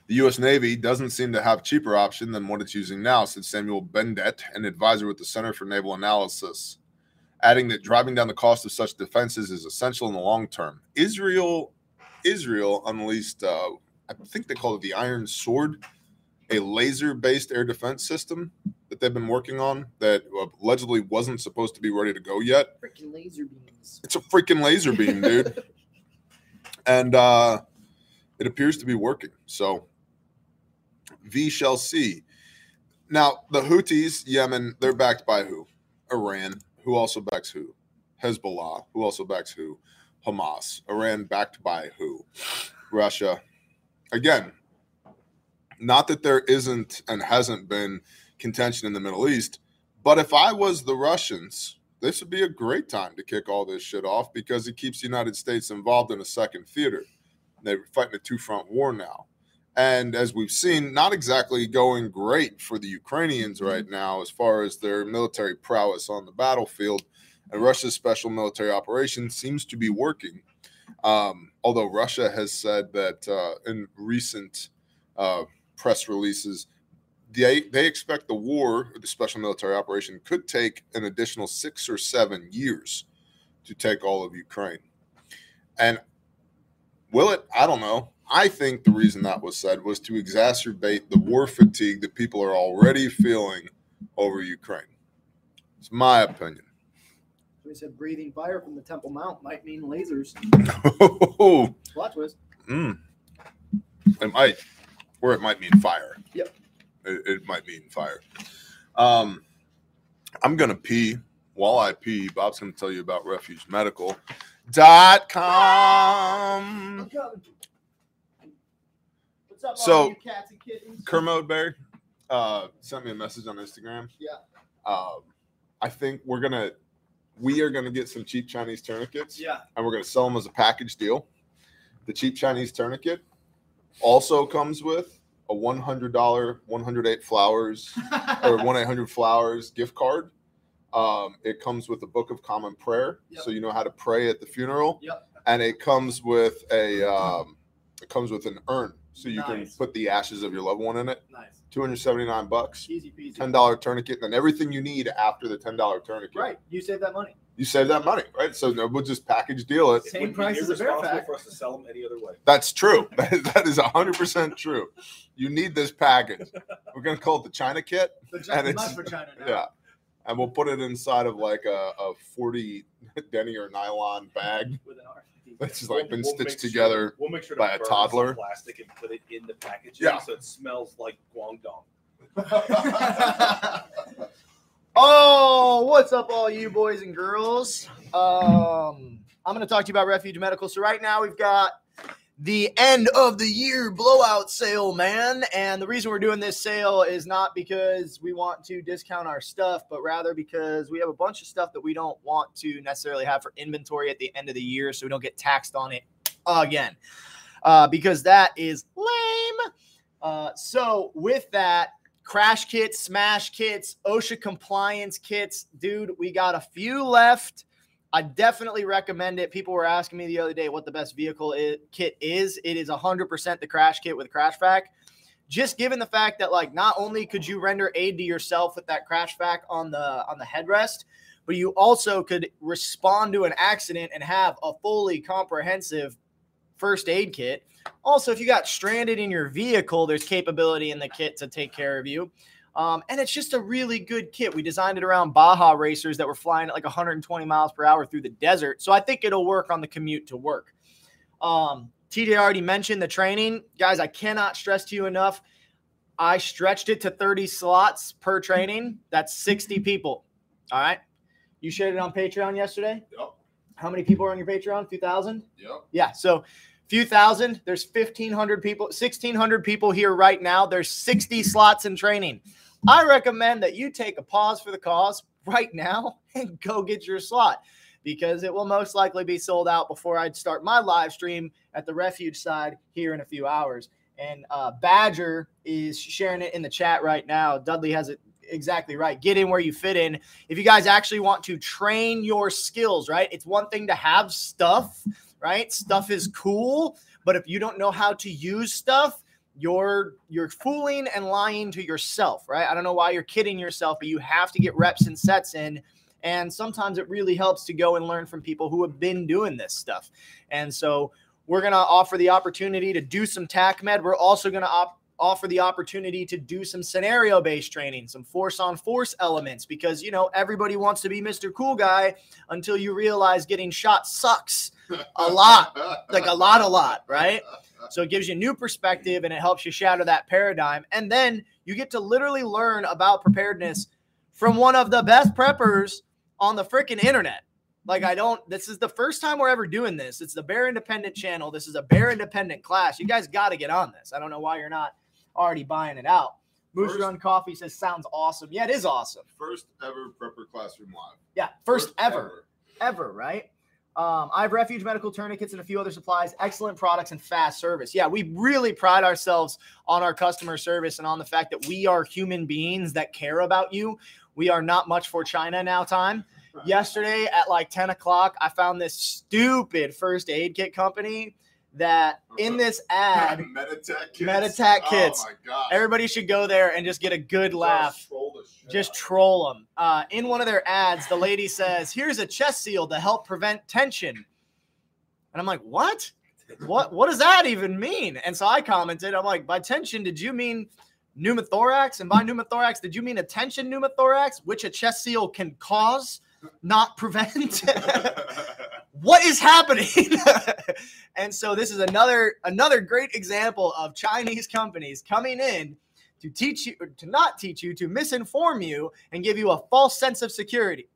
The U.S. Navy doesn't seem to have cheaper option than what it's using now, said Samuel Bendett, an advisor with the Center for Naval Analysis, adding that driving down the cost of such defenses is essential in the long term. Israel, Israel unleashed, uh, I think they call it the Iron Sword, a laser-based air defense system that they've been working on that allegedly wasn't supposed to be ready to go yet.
Freaking laser beams.
It's a freaking laser beam, dude. and uh it appears to be working. So we shall see. Now, the Houthis, Yemen, they're backed by who? Iran, who also backs who? Hezbollah, who also backs who? Hamas. Iran backed by who? Russia. Again, not that there isn't and hasn't been contention in the Middle East, but if I was the Russians, this would be a great time to kick all this shit off because it keeps the United States involved in a second theater. They're fighting a two front war now. And as we've seen, not exactly going great for the Ukrainians right now as far as their military prowess on the battlefield. And Russia's special military operation seems to be working. Um, although Russia has said that uh, in recent uh, press releases, they, they expect the war, the special military operation, could take an additional six or seven years to take all of Ukraine. And will it? I don't know. I think the reason that was said was to exacerbate the war fatigue that people are already feeling over Ukraine. It's my opinion.
We said breathing fire from the Temple Mount might mean lasers.
oh,
Plot twist.
mm. It might, or it might mean fire.
Yep.
It, it might mean fire. Um, I'm gonna pee. While I pee, Bob's gonna tell you about Refuge
I'm coming. What's up,
So,
all you cats and kittens?
Kermode Bear uh, sent me a message on Instagram.
Yeah.
Um, I think we're gonna we are gonna get some cheap Chinese tourniquets.
Yeah.
and we're going to sell them as a package deal. The cheap Chinese tourniquet also comes with a $100 108 flowers or 1 800 flowers gift card. Um, it comes with a book of common prayer,
Yep.
so you know how to pray at the funeral.
Yep.
And it comes with a um, it comes with an urn, so you can put the ashes of your loved one in it.
nice.
279 bucks,
Easy peasy.
ten dollar tourniquet, and then everything you need after the ten dollar tourniquet.
Right. You save that money.
You save that money, right? So no, we'll just package deal it.
It
Same
would be
price as a bear
irresponsible
pack.
for us to sell them any other way.
That's true. That is, that is 100% true. You need this package. We're going to call it the China kit.
The
And it's-
much for China now.
Yeah. And we'll put it inside of like a, a 40 denier nylon bag
With an RFID.
that's just like been
We'll
stitched
make
together.
We'll make sure to
by a
burn some
toddler.
plastic and put it in the packaging
Yeah.
so it smells like Guangdong.
Oh, what's up, all you boys and girls? Um, I'm going to talk to you about Refuge Medical. So right now we've got the end of the year blowout sale, man. And the reason we're doing this sale is not because we want to discount our stuff, but rather because we have a bunch of stuff that we don't want to necessarily have for inventory at the end of the year, so we don't get taxed on it again. Uh, because that is lame. Uh, so with that, crash kits, smash kits, OSHA compliance kits. Dude, we got a few left. I definitely recommend it. People were asking me the other day what the best vehicle kit is. It is 100% the crash kit with crash vac. Just given the fact that like not only could you render aid to yourself with that crash vac on the on the headrest, but you also could respond to an accident and have a fully comprehensive first aid kit. Also, if you got stranded in your vehicle, there's capability in the kit to take care of you. Um, and it's just a really good kit. We designed it around Baja racers that were flying at like 120 miles per hour through the desert. So I think it'll work on the commute to work. Um, TJ already mentioned the training. Guys, I cannot stress to you enough. I stretched it to 30 slots per training. That's 60 people. All right. You shared it on Patreon yesterday.
Yep.
How many people are on your Patreon? A few thousand?
Yep.
Yeah. So few thousand. There's 1,500 people, 1,600 people here right now. There's 60 slots in training. I recommend that you take a pause for the cause right now and go get your slot because it will most likely be sold out before I'd start my live stream at the refuge side here in a few hours. And uh, Badger is sharing it in the chat right now. Dudley has it exactly right. Get in where you fit in. If you guys actually want to train your skills, right? It's one thing to have stuff, right? Stuff is cool, but if you don't know how to use stuff, you're you're fooling and lying to yourself, right? I don't know why you're kidding yourself, but you have to get reps and sets in. And sometimes it really helps to go and learn from people who have been doing this stuff. And so we're going to offer the opportunity to do some TAC med. We're also going to op- offer the opportunity to do some scenario based training, some force on force elements, because, you know, everybody wants to be Mr. Cool Guy until you realize getting shot sucks a lot, like a lot, a lot, right? So it gives you new perspective and it helps you shatter that paradigm. And then you get to literally learn about preparedness from one of the best preppers on the freaking internet. Like I don't. This is the first time we're ever doing this. It's the Bear Independent channel. This is a Bear Independent class. You guys got to get on this. I don't know why you're not already buying it out. Moose
First-
Run Coffee says sounds awesome. Yeah, it is awesome.
First ever prepper classroom live.
Yeah, first, ever, ever, right? Um, I have Refuge medical tourniquets and a few other supplies. Excellent products and fast service. Yeah, we really pride ourselves on our customer service and on the fact that we are human beings that care about you. We are not much for China now. Time yesterday at like 10 o'clock, I found this stupid first aid kit company that in this ad,
Meditech kits.
Meditech kits.
Oh
everybody should go there and just get a good laugh.
Just troll the shit
Just troll them. Uh, in one of their ads, the lady says, "Here's a chest seal to help prevent tension," and I'm like, "What? What? What does that even mean?" And so I commented, "I'm like, by tension, did you mean pneumothorax? And by pneumothorax, did you mean a tension pneumothorax, which a chest seal can cause, not prevent?" what is happening and so this is another another great example of chinese companies coming in to teach you to not teach you to misinform you and give you a false sense of security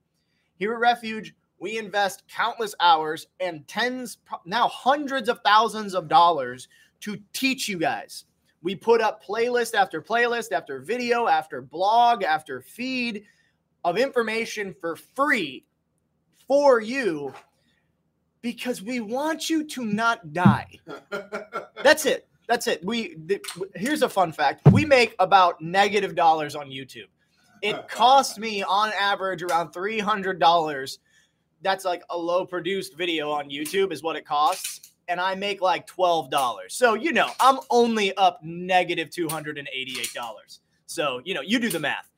here at refuge we invest countless hours and tens now hundreds of thousands of dollars to teach you guys we put up playlist after playlist after video after blog after feed of information for free for you because we want you to not die. That's it. That's it. We th- here's a fun fact. We make about negative dollars on YouTube. It costs me on average around three hundred dollars. That's like a low produced video on YouTube is what it costs, and I make like twelve dollars. So you know I'm only up negative two hundred and eighty eight dollars. So you know you do the math.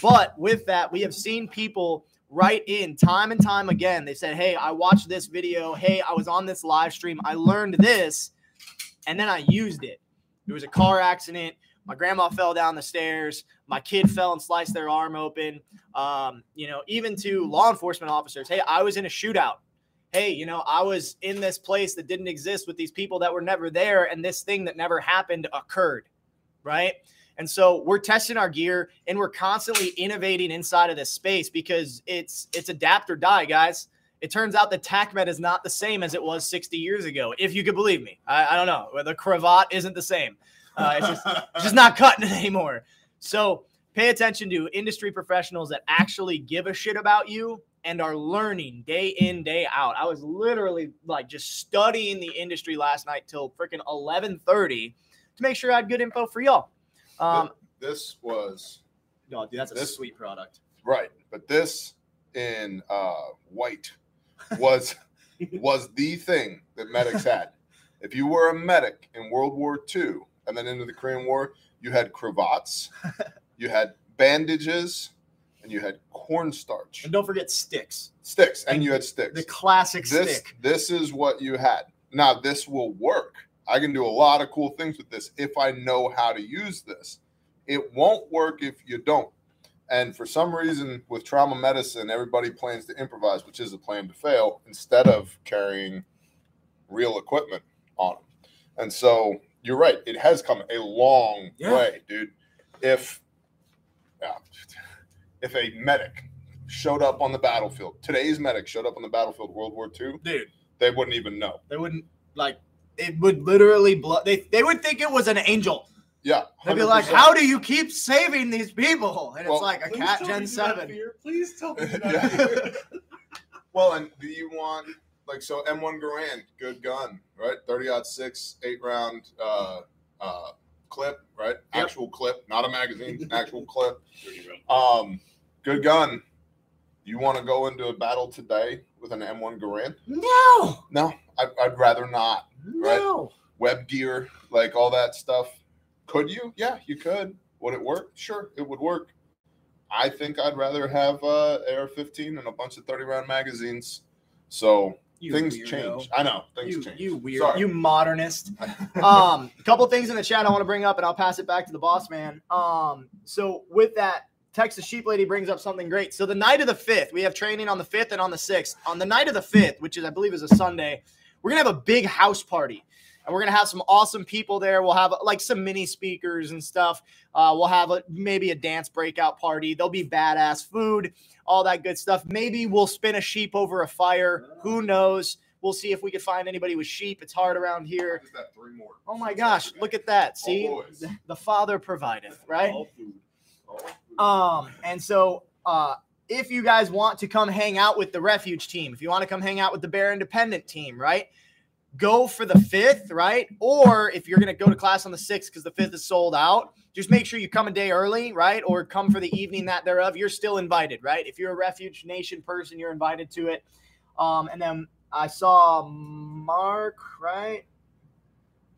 But with that, we have seen people write in time and time again. They said, Hey, I watched this video. Hey, I was on this live stream. I learned this and then I used it. There was a car accident. My grandma fell down the stairs. My kid fell and sliced their arm open. Um, you know, even to law enforcement officers. Hey, I was in a shootout. Hey, you know, I was in this place that didn't exist with these people that were never there, and this thing that never happened occurred. Right. And so we're testing our gear and we're constantly innovating inside of this space because it's it's adapt or die, guys. It turns out that TACMED is not the same as it was 60 years ago, if you could believe me. I, I don't know. The cravat isn't the same. Uh, it's, just, it's just not cutting it anymore. So pay attention to industry professionals that actually give a shit about you and are learning day in, day out. I was literally like just studying the industry last night till freaking 1130 to make sure I had good info for y'all. Um,
this was
no, dude, that's a
This-
sweet product.
right, but this in uh, white was was the thing that medics had. If you were a medic in World War II and then into the Korean War, you had cravats, you had bandages, and you had cornstarch
And don't forget sticks.
sticks, and you had sticks.
The classic
this
stick.
this is what you had. Now this will work. I can do a lot of cool things with this if I know how to use this. It won't work if you don't. And for some reason, with trauma medicine, everybody plans to improvise, which is a plan to fail, instead of carrying real equipment on them. And so you're right; it has come a long
Yeah.
way, dude. If yeah, if a medic showed up on the battlefield, today's medic showed up on the battlefield, World War II,
Dude,
they wouldn't even know.
they wouldn't like it would literally blow they, they would think it was an angel.
Yeah,
They'd be like, How do you keep saving these people? And
Well,
it's like a cat Gen
you do not
7.
Please tell me you do not
Yeah.
fear.
Well, and do you want like so M1 Garand, good gun, right? 30 aught six, eight round uh uh clip, right?
Yep.
Actual clip, not a magazine, actual clip. Um, good gun. You want to go into a battle today with an M1 Garand?
No,
No, I'd, I'd rather not. Right.
no.
Web gear, like all that stuff. Could you? Yeah, you could. Would it work? Sure, it would work. I think I'd rather have uh, AR-15 and a bunch of 30 round magazines. So
You
things
weirdo.
change. I know things
You,
change.
you weird,
Sorry.
you modernist. um, a couple things in the chat I want to bring up, and I'll pass it back to the boss man. Um, so with that, Texas Sheep Lady brings up something great. So the night of the fifth, we have training on the fifth and on the sixth. On the night of the fifth, which is I believe is a Sunday, we're gonna have a big house party. And we're gonna have some awesome people there. We'll have like some mini speakers and stuff. Uh, we'll have a, maybe a dance breakout party. There'll be badass food, all that good stuff. Maybe we'll spin a sheep over a fire. Who knows? We'll see if we can find anybody with sheep. It's hard around here.
Just three more.
Oh my gosh, look at that. See, the, the Father provideth, right?
All food. All food.
Um, and so uh if you guys want to come hang out with the refuge team, if you want to come hang out with the Bear Independent team, right? Go for the fifth, right? Or if you're gonna go to class on the sixth because the fifth is sold out, just make sure you come a day early, right? Or come for the evening that thereof. You're still invited, right? If you're a Refuge Nation person, you're invited to it. Um, and then I saw Mark, right?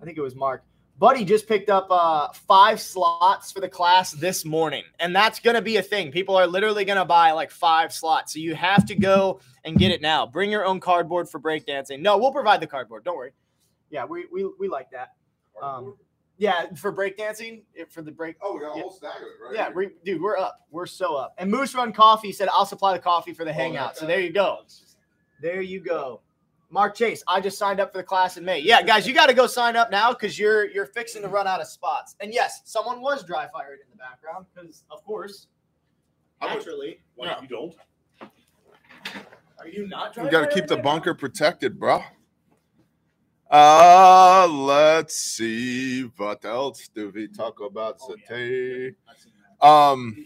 I think it was Mark. Buddy just picked up uh, five slots for the class this morning, and that's gonna be a thing. People are literally gonna buy like five slots, so you have to go and get it now. Bring your own cardboard for breakdancing. No, we'll provide the cardboard. Don't worry. Yeah, we we, we like that. Um, yeah, for breakdancing, if- for the break.
oh, we got a
yeah.
whole stack of it, right?
Yeah, we, dude, we're up. We're so up. And Moose Run Coffee said, "I'll supply the coffee for the
Oh,
hangout."
that
So there you go. There you go. Mark Chase, I just signed up for the class in May. Yeah, guys, you got to go sign up now because you're you're fixing to run out of spots. And yes, someone was dry fired in the background because, of course,
I
naturally.
Why
Yeah.
you don't?
Are you not? Dry
We got to keep the
right now?
bunker protected, bro. Uh, let's see. What else do we talk about
Oh,
today? Um,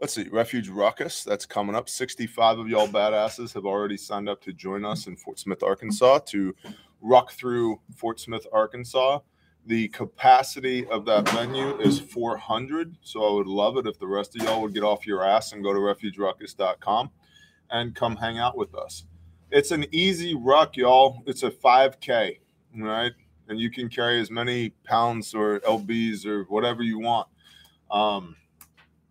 let's see. Refuge Ruckus, that's coming up. 65 of y'all badasses have already signed up to join us in Fort Smith, Arkansas to ruck through Fort Smith, Arkansas. The capacity of that venue is 400. So I would love it if the rest of y'all would get off your ass and go to refugeruckus.com and come hang out with us. It's an easy ruck, y'all. It's a 5K, right? And you can carry as many pounds or LBs or whatever you want. Um,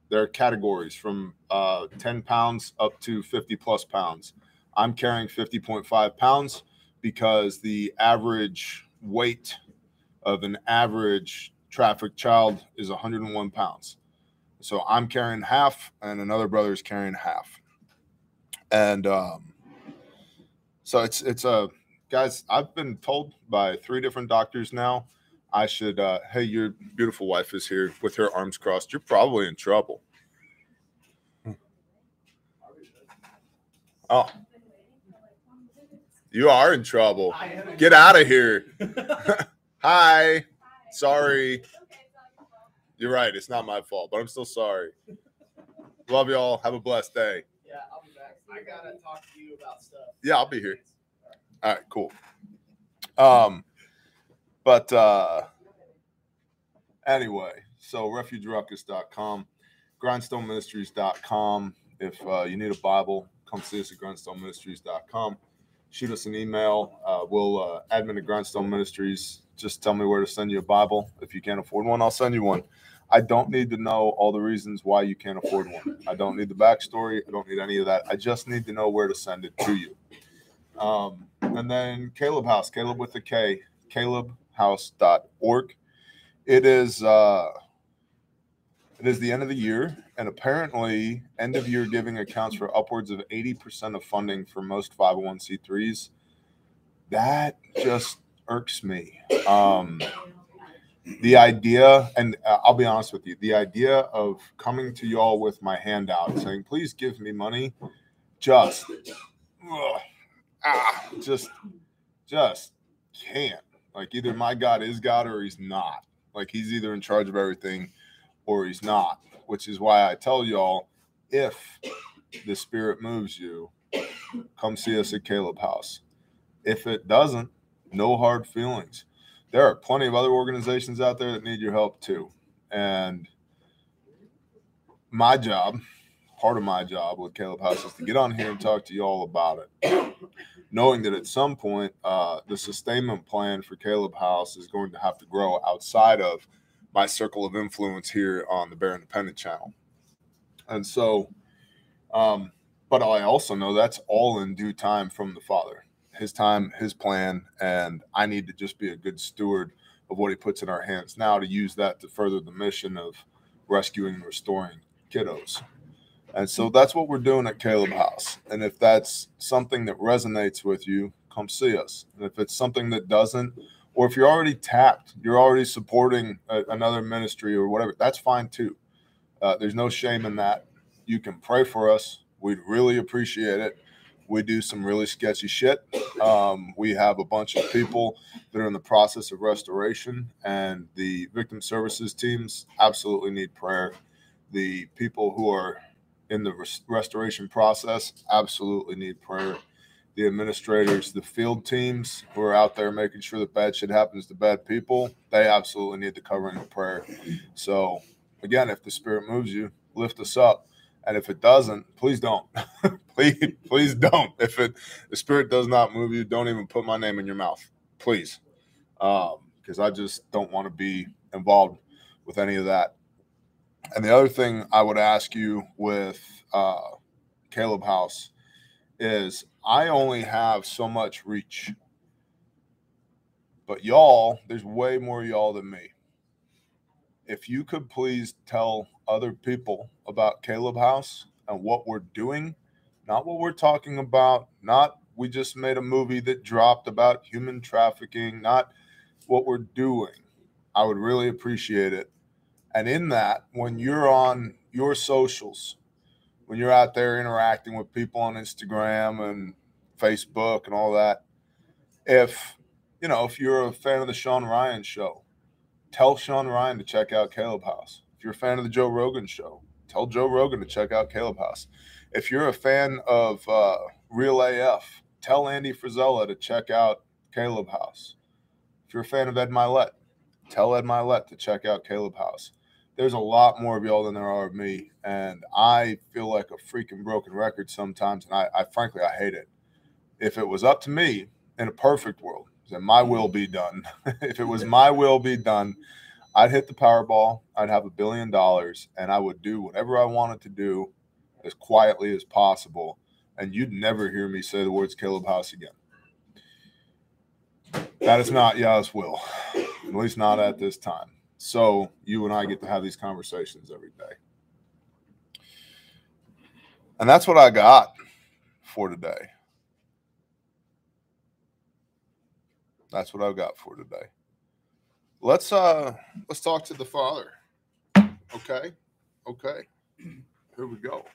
there are categories from uh, 10 pounds up to 50 plus pounds. I'm carrying 50.5 pounds because the average weight of an average traffic child is 101 pounds. So I'm carrying half, and another brother is carrying half. And um, so it's it's a guys. I've been told by three different doctors now. I should. Uh, hey, your beautiful wife is here with her arms crossed. You're probably in trouble. Oh, you are in trouble. Get out of here. Hi. Sorry. You're right. It's not my fault, but I'm still sorry. Love y'all. Have a blessed day.
Yeah, I'll be back. I gotta talk to you about stuff.
Yeah, I'll be here. All right, cool. Um, but uh, anyway, so refugeruckus.com, grindstoneministries.com. If uh, you need a Bible, come see us at grindstoneministries.com. Shoot us an email. Uh, we'll uh, admin at Grindstone Ministries. Just tell me where to send you a Bible. If you can't afford one, I'll send you one. I don't need to know all the reasons why you can't afford one. I don't need the backstory. I don't need any of that. I just need to know where to send it to you. Um, and then Caleb House, Caleb with a K, calebhouse.org. It is uh, it is the end of the year, and apparently, end of year giving accounts for upwards of 80% of funding for most 501c3s. That just irks me. Um, the idea, and uh, I'll be honest with you, the idea of coming to y'all with my hand out saying, please give me money, just, ugh, ah, just, just can't. Like either my God is God or he's not. Like he's either in charge of everything or he's not, which is why I tell y'all if the spirit moves you, come see us at Caleb House. If it doesn't, no hard feelings. There are plenty of other organizations out there that need your help too. And my job, part of my job with Caleb House is to get on here and talk to you all about it. Knowing that at some point, uh, the sustainment plan for Caleb House is going to have to grow outside of my circle of influence here on the Bear Independent channel. And so, um, but I also know that's all in due time from the Father, His time, His plan, and I need to just be a good steward of what He puts in our hands now to use that to further the mission of rescuing and restoring kiddos. And so that's what we're doing at Caleb House. And if that's something that resonates with you, come see us. And if it's something that doesn't, or if you're already tapped, you're already supporting a, another ministry or whatever, that's fine too. Uh, there's no shame in that. You can pray for us. We'd really appreciate it. We do some really sketchy shit. Um, we have a bunch of people that are in the process of restoration, and the victim services teams absolutely need prayer. The people who are in the res- restoration process absolutely need prayer. The administrators, the field teams who are out there making sure that bad shit happens to bad people, they absolutely need the covering of prayer. So, again, if the Spirit moves you, lift us up. And if it doesn't, please don't. please, please don't. If it the Spirit does not move you, don't even put my name in your mouth, please, because um, I just don't want to be involved with any of that. And the other thing I would ask you with uh, Caleb House is I only have so much reach. But y'all, there's way more y'all than me. If you could please tell other people about Caleb House and what we're doing, not what we're talking about, not we just made a movie that dropped about human trafficking, not what we're doing. I would really appreciate it and in that, when you're on your socials, when you're out there interacting with people on Instagram and Facebook and all that, if you know, if you're a fan of the Sean Ryan show, tell Sean Ryan to check out Caleb House. If you're a fan of the Joe Rogan show, tell Joe Rogan to check out Caleb House. If you're a fan of uh, Real AF, tell Andy Frisella to check out Caleb House. If you're a fan of Ed Mylett, tell Ed Mylett to check out Caleb House there's a lot more of y'all than there are of me. And I feel like a freaking broken record sometimes. And I, I frankly, I hate it. If it was up to me in a perfect world, then my will be done. if it was my will be done, I'd hit the Powerball. I'd have a billion dollars and I would do whatever I wanted to do as quietly as possible. And you'd never hear me say the words Caleb House again. That is not Yah's will, at least not at this time. So you and I get to have these conversations every day. And that's what I got for today. That's what I've got for today. Let's uh let's talk to the father. Okay. Okay. Here we go.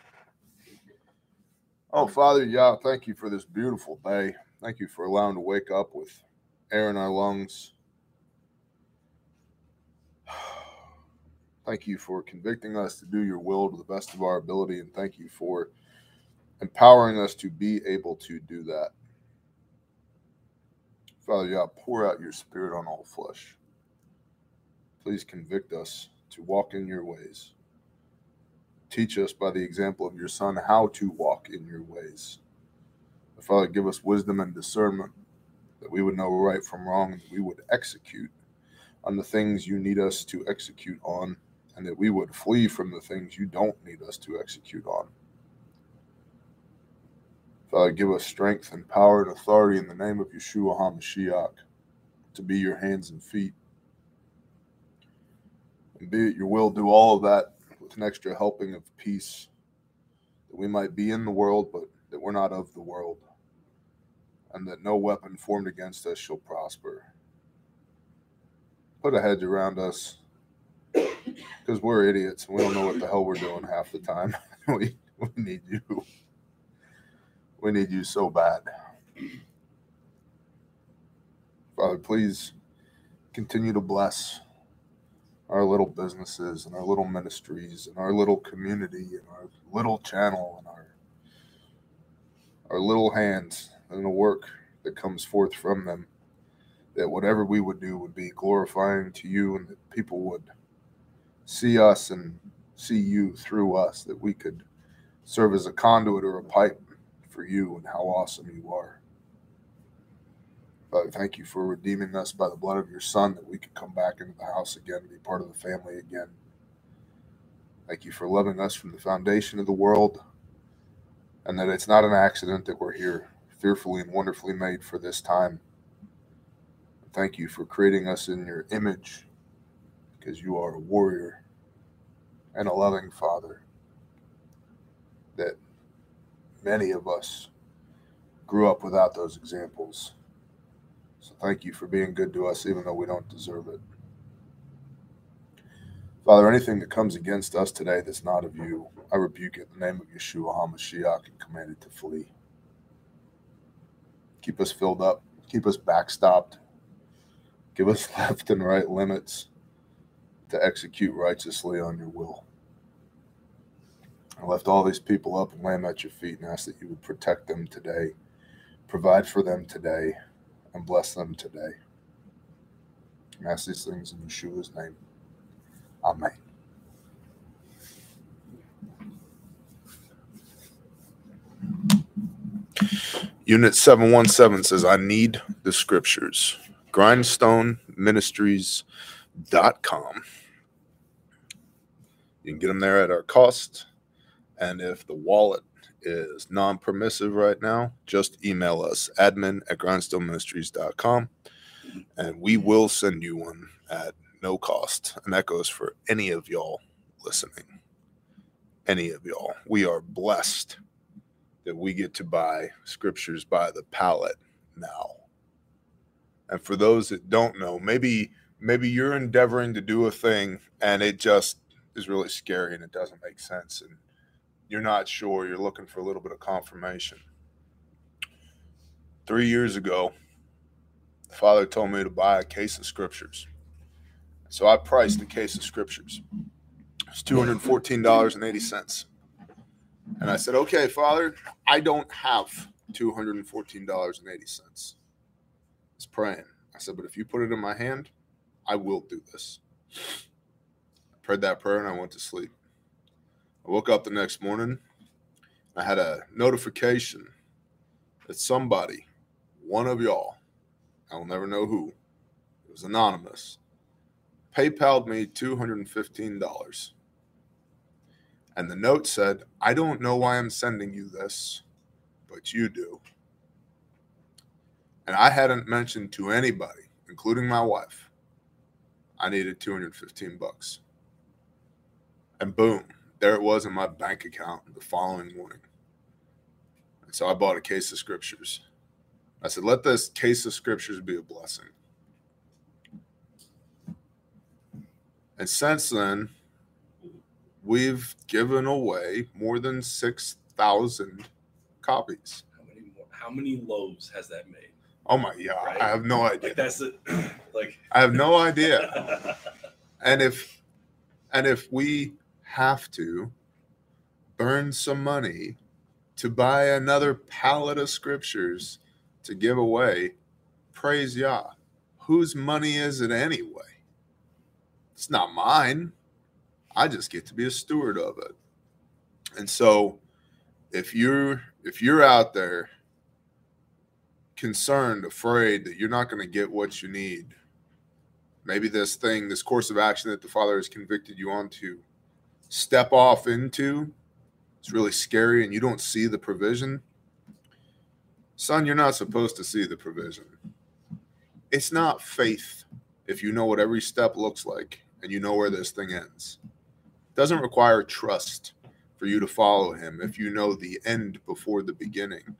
Oh, Father, yeah, thank you for this beautiful day. Thank you for allowing to wake up with air in our lungs, Thank you for convicting us to do your will to the best of our ability, and thank you for empowering us to be able to do that. Father God, pour out your spirit on all flesh. Please convict us to walk in your ways. Teach us by the example of your Son how to walk in your ways. Father, give us wisdom and discernment that we would know right from wrong and we would execute on the things you need us to execute on and that we would flee from the things you don't need us to execute on. Father, give us strength and power and authority in the name of Yeshua HaMashiach to be your hands and feet. And be it your will, do all of that with an extra helping of peace, that we might be in the world, but that we're not of the world, and that no weapon formed against us shall prosper. Put a hedge around us because we're idiots we don't know what the hell we're doing half the time. we, we need you. We need you so bad. Father, please continue to bless our little businesses and our little ministries and our little community and our little channel and our our little hands and the work that comes forth from them that whatever we would do would be glorifying to you and that people would see us and see you through us, that we could serve as a conduit or a pipe for you and how awesome you are. Father, thank you for redeeming us by the blood of your Son, that we could come back into the house again, and be part of the family again. Thank you for loving us from the foundation of the world, and that it's not an accident that we're here, fearfully and wonderfully made for this time. Thank you for creating us in your image because you are a warrior and a loving father that many of us grew up without those examples. So thank you for being good to us, even though we don't deserve it. Father, anything that comes against us today that's not of you, I rebuke it in the name of Yeshua HaMashiach and command it to flee. Keep us filled up, keep us backstopped, give us left and right limits to execute righteously on your will. I lift all these people up and lay them at your feet and ask that you would protect them today, provide for them today, and bless them today. I ask these things in Yeshua's name. Amen. Unit 717 says, I need the scriptures. GrindstoneMinistries.com. You can get them there at our cost. And if the wallet is non permissive right now, just email us admin at grindstoneministries.com and we will send you one at no cost. And that goes for any of y'all listening. Any of y'all. We are blessed that we get to buy scriptures by the pallet now. And for those that don't know, maybe maybe you're endeavoring to do a thing and it just is really scary and it doesn't make sense and you're not sure, you're looking for a little bit of confirmation. 3 years ago, the father told me to buy a case of scriptures. So I priced a case of scriptures. It's $214.80. And I said, okay, Father, I don't have $214.80. He's praying. I said, but if you put it in my hand, I will do this. Prayed that prayer and I went to sleep. I woke up the next morning. I had a notification that somebody, one of y'all, I will never know who, it was anonymous, PayPal'd me $215. And the note said, I don't know why I'm sending you this, but you do. And I hadn't mentioned to anybody, including my wife, I needed 215 bucks. And boom, there it was in my bank account the following morning. And so I bought a case of scriptures. I said, let this case of scriptures be a blessing. And since then, we've given away more than 6,000 copies.
How many more, how many loaves has that made?
Oh my God.
Right?
I have no idea.
Like that's it. like
I have no idea. And if and if we have to burn some money to buy another pallet of scriptures to give away, praise Yah. Whose money is it anyway? It's not mine. I just get to be a steward of it. And so if you're if you're out there concerned, afraid that you're not going to get what you need, maybe this thing, this course of action that the Father has convicted you onto, step off into, it's really scary and you don't see the provision. Son, you're not supposed to see the provision. It's not faith if you know what every step looks like and you know where this thing ends. It doesn't require trust for you to follow him if you know the end before the beginning.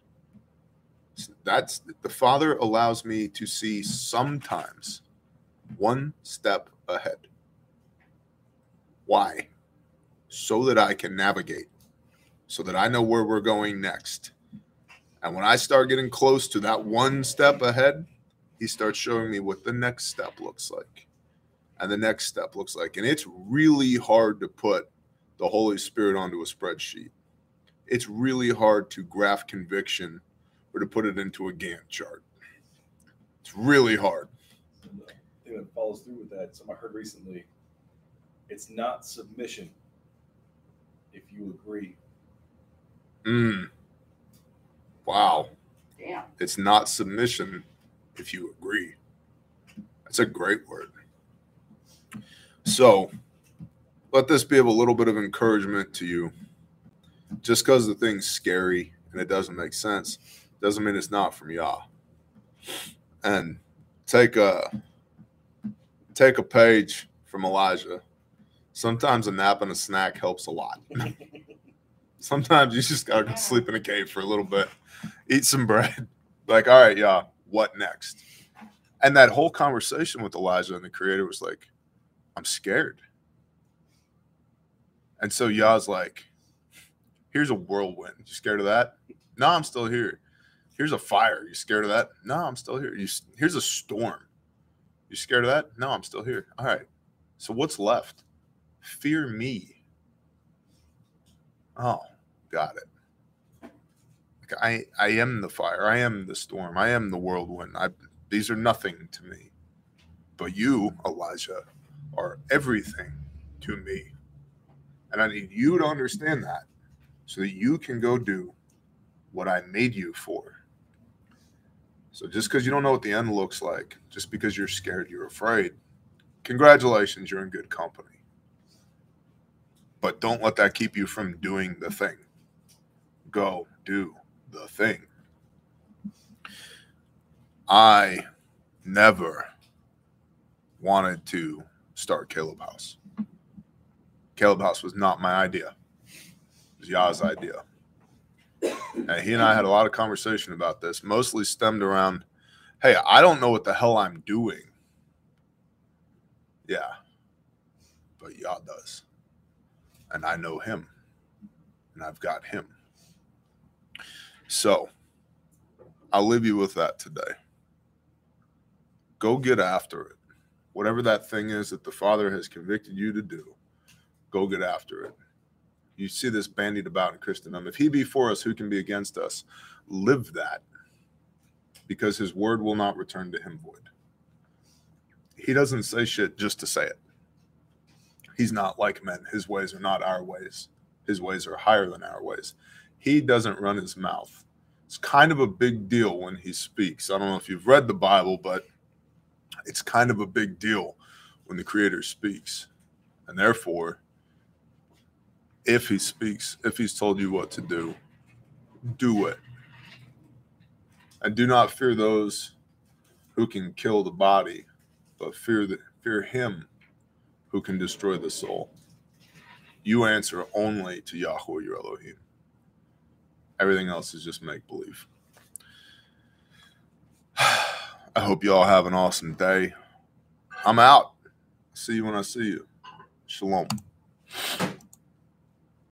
That's the Father allows me to see sometimes one step ahead. Why? So that I can navigate, so that I know where we're going next. And when I start getting close to that one step ahead, he starts showing me what the next step looks like. And the next step looks like. And it's really hard to put the Holy Spirit onto a spreadsheet. It's really hard to graph conviction or to put it into a Gantt chart. It's really hard.
And the thing that follows through with that, something I heard recently, it's not submission if you agree.
Mm. Wow.
Damn.
It's not submission if you agree. That's a great word. So let this be of a little bit of encouragement to you. Just because the thing's scary and it doesn't make sense doesn't mean it's not from Yah. And take a take a page from Elijah. Sometimes a nap and a snack helps a lot. Sometimes you just gotta go sleep in a cave for a little bit eat some bread. Like, all right, yeah, what next? And that whole conversation with Elijah and the creator was like, I'm scared. And so Yah's like, here's a whirlwind. You scared of that? No, I'm still here. Here's a fire. You scared of that? No, I'm still here. You, here's a storm. You scared of that? No, I'm still here. All right. So what's left? Fear me. Oh, got it. Like I, I am the fire. I am the storm. I am the whirlwind. I, these are nothing to me. But you, Elijah, are everything to me. And I need you to understand that so that you can go do what I made you for. So just because you don't know what the end looks like, just because you're scared, you're afraid, congratulations, you're in good company. But don't let that keep you from doing the thing. Go do the thing. I never wanted to start Caleb House. Caleb House was not my idea. It was Yah's idea. And he and I had a lot of conversation about this, mostly stemmed around, hey, I don't know what the hell I'm doing. Yeah. But Yah does. And I know him. And I've got him. So I'll leave you with that today. Go get after it. Whatever that thing is that the Father has convicted you to do, go get after it. You see this bandied about in Christendom. If he be for us, who can be against us? Live that because his word will not return to him void. He doesn't say shit just to say it. He's not like men. His ways are not our ways. His ways are higher than our ways. He doesn't run his mouth. It's kind of a big deal when he speaks. I don't know if you've read the Bible, but it's kind of a big deal when the creator speaks. And therefore, if he speaks, if he's told you what to do, do it. And do not fear those who can kill the body, but fear the, fear him who can destroy the soul. You answer only to Yahweh your Elohim. Everything else is just make believe. I hope you all have an awesome day. I'm out. See you when I see you. Shalom.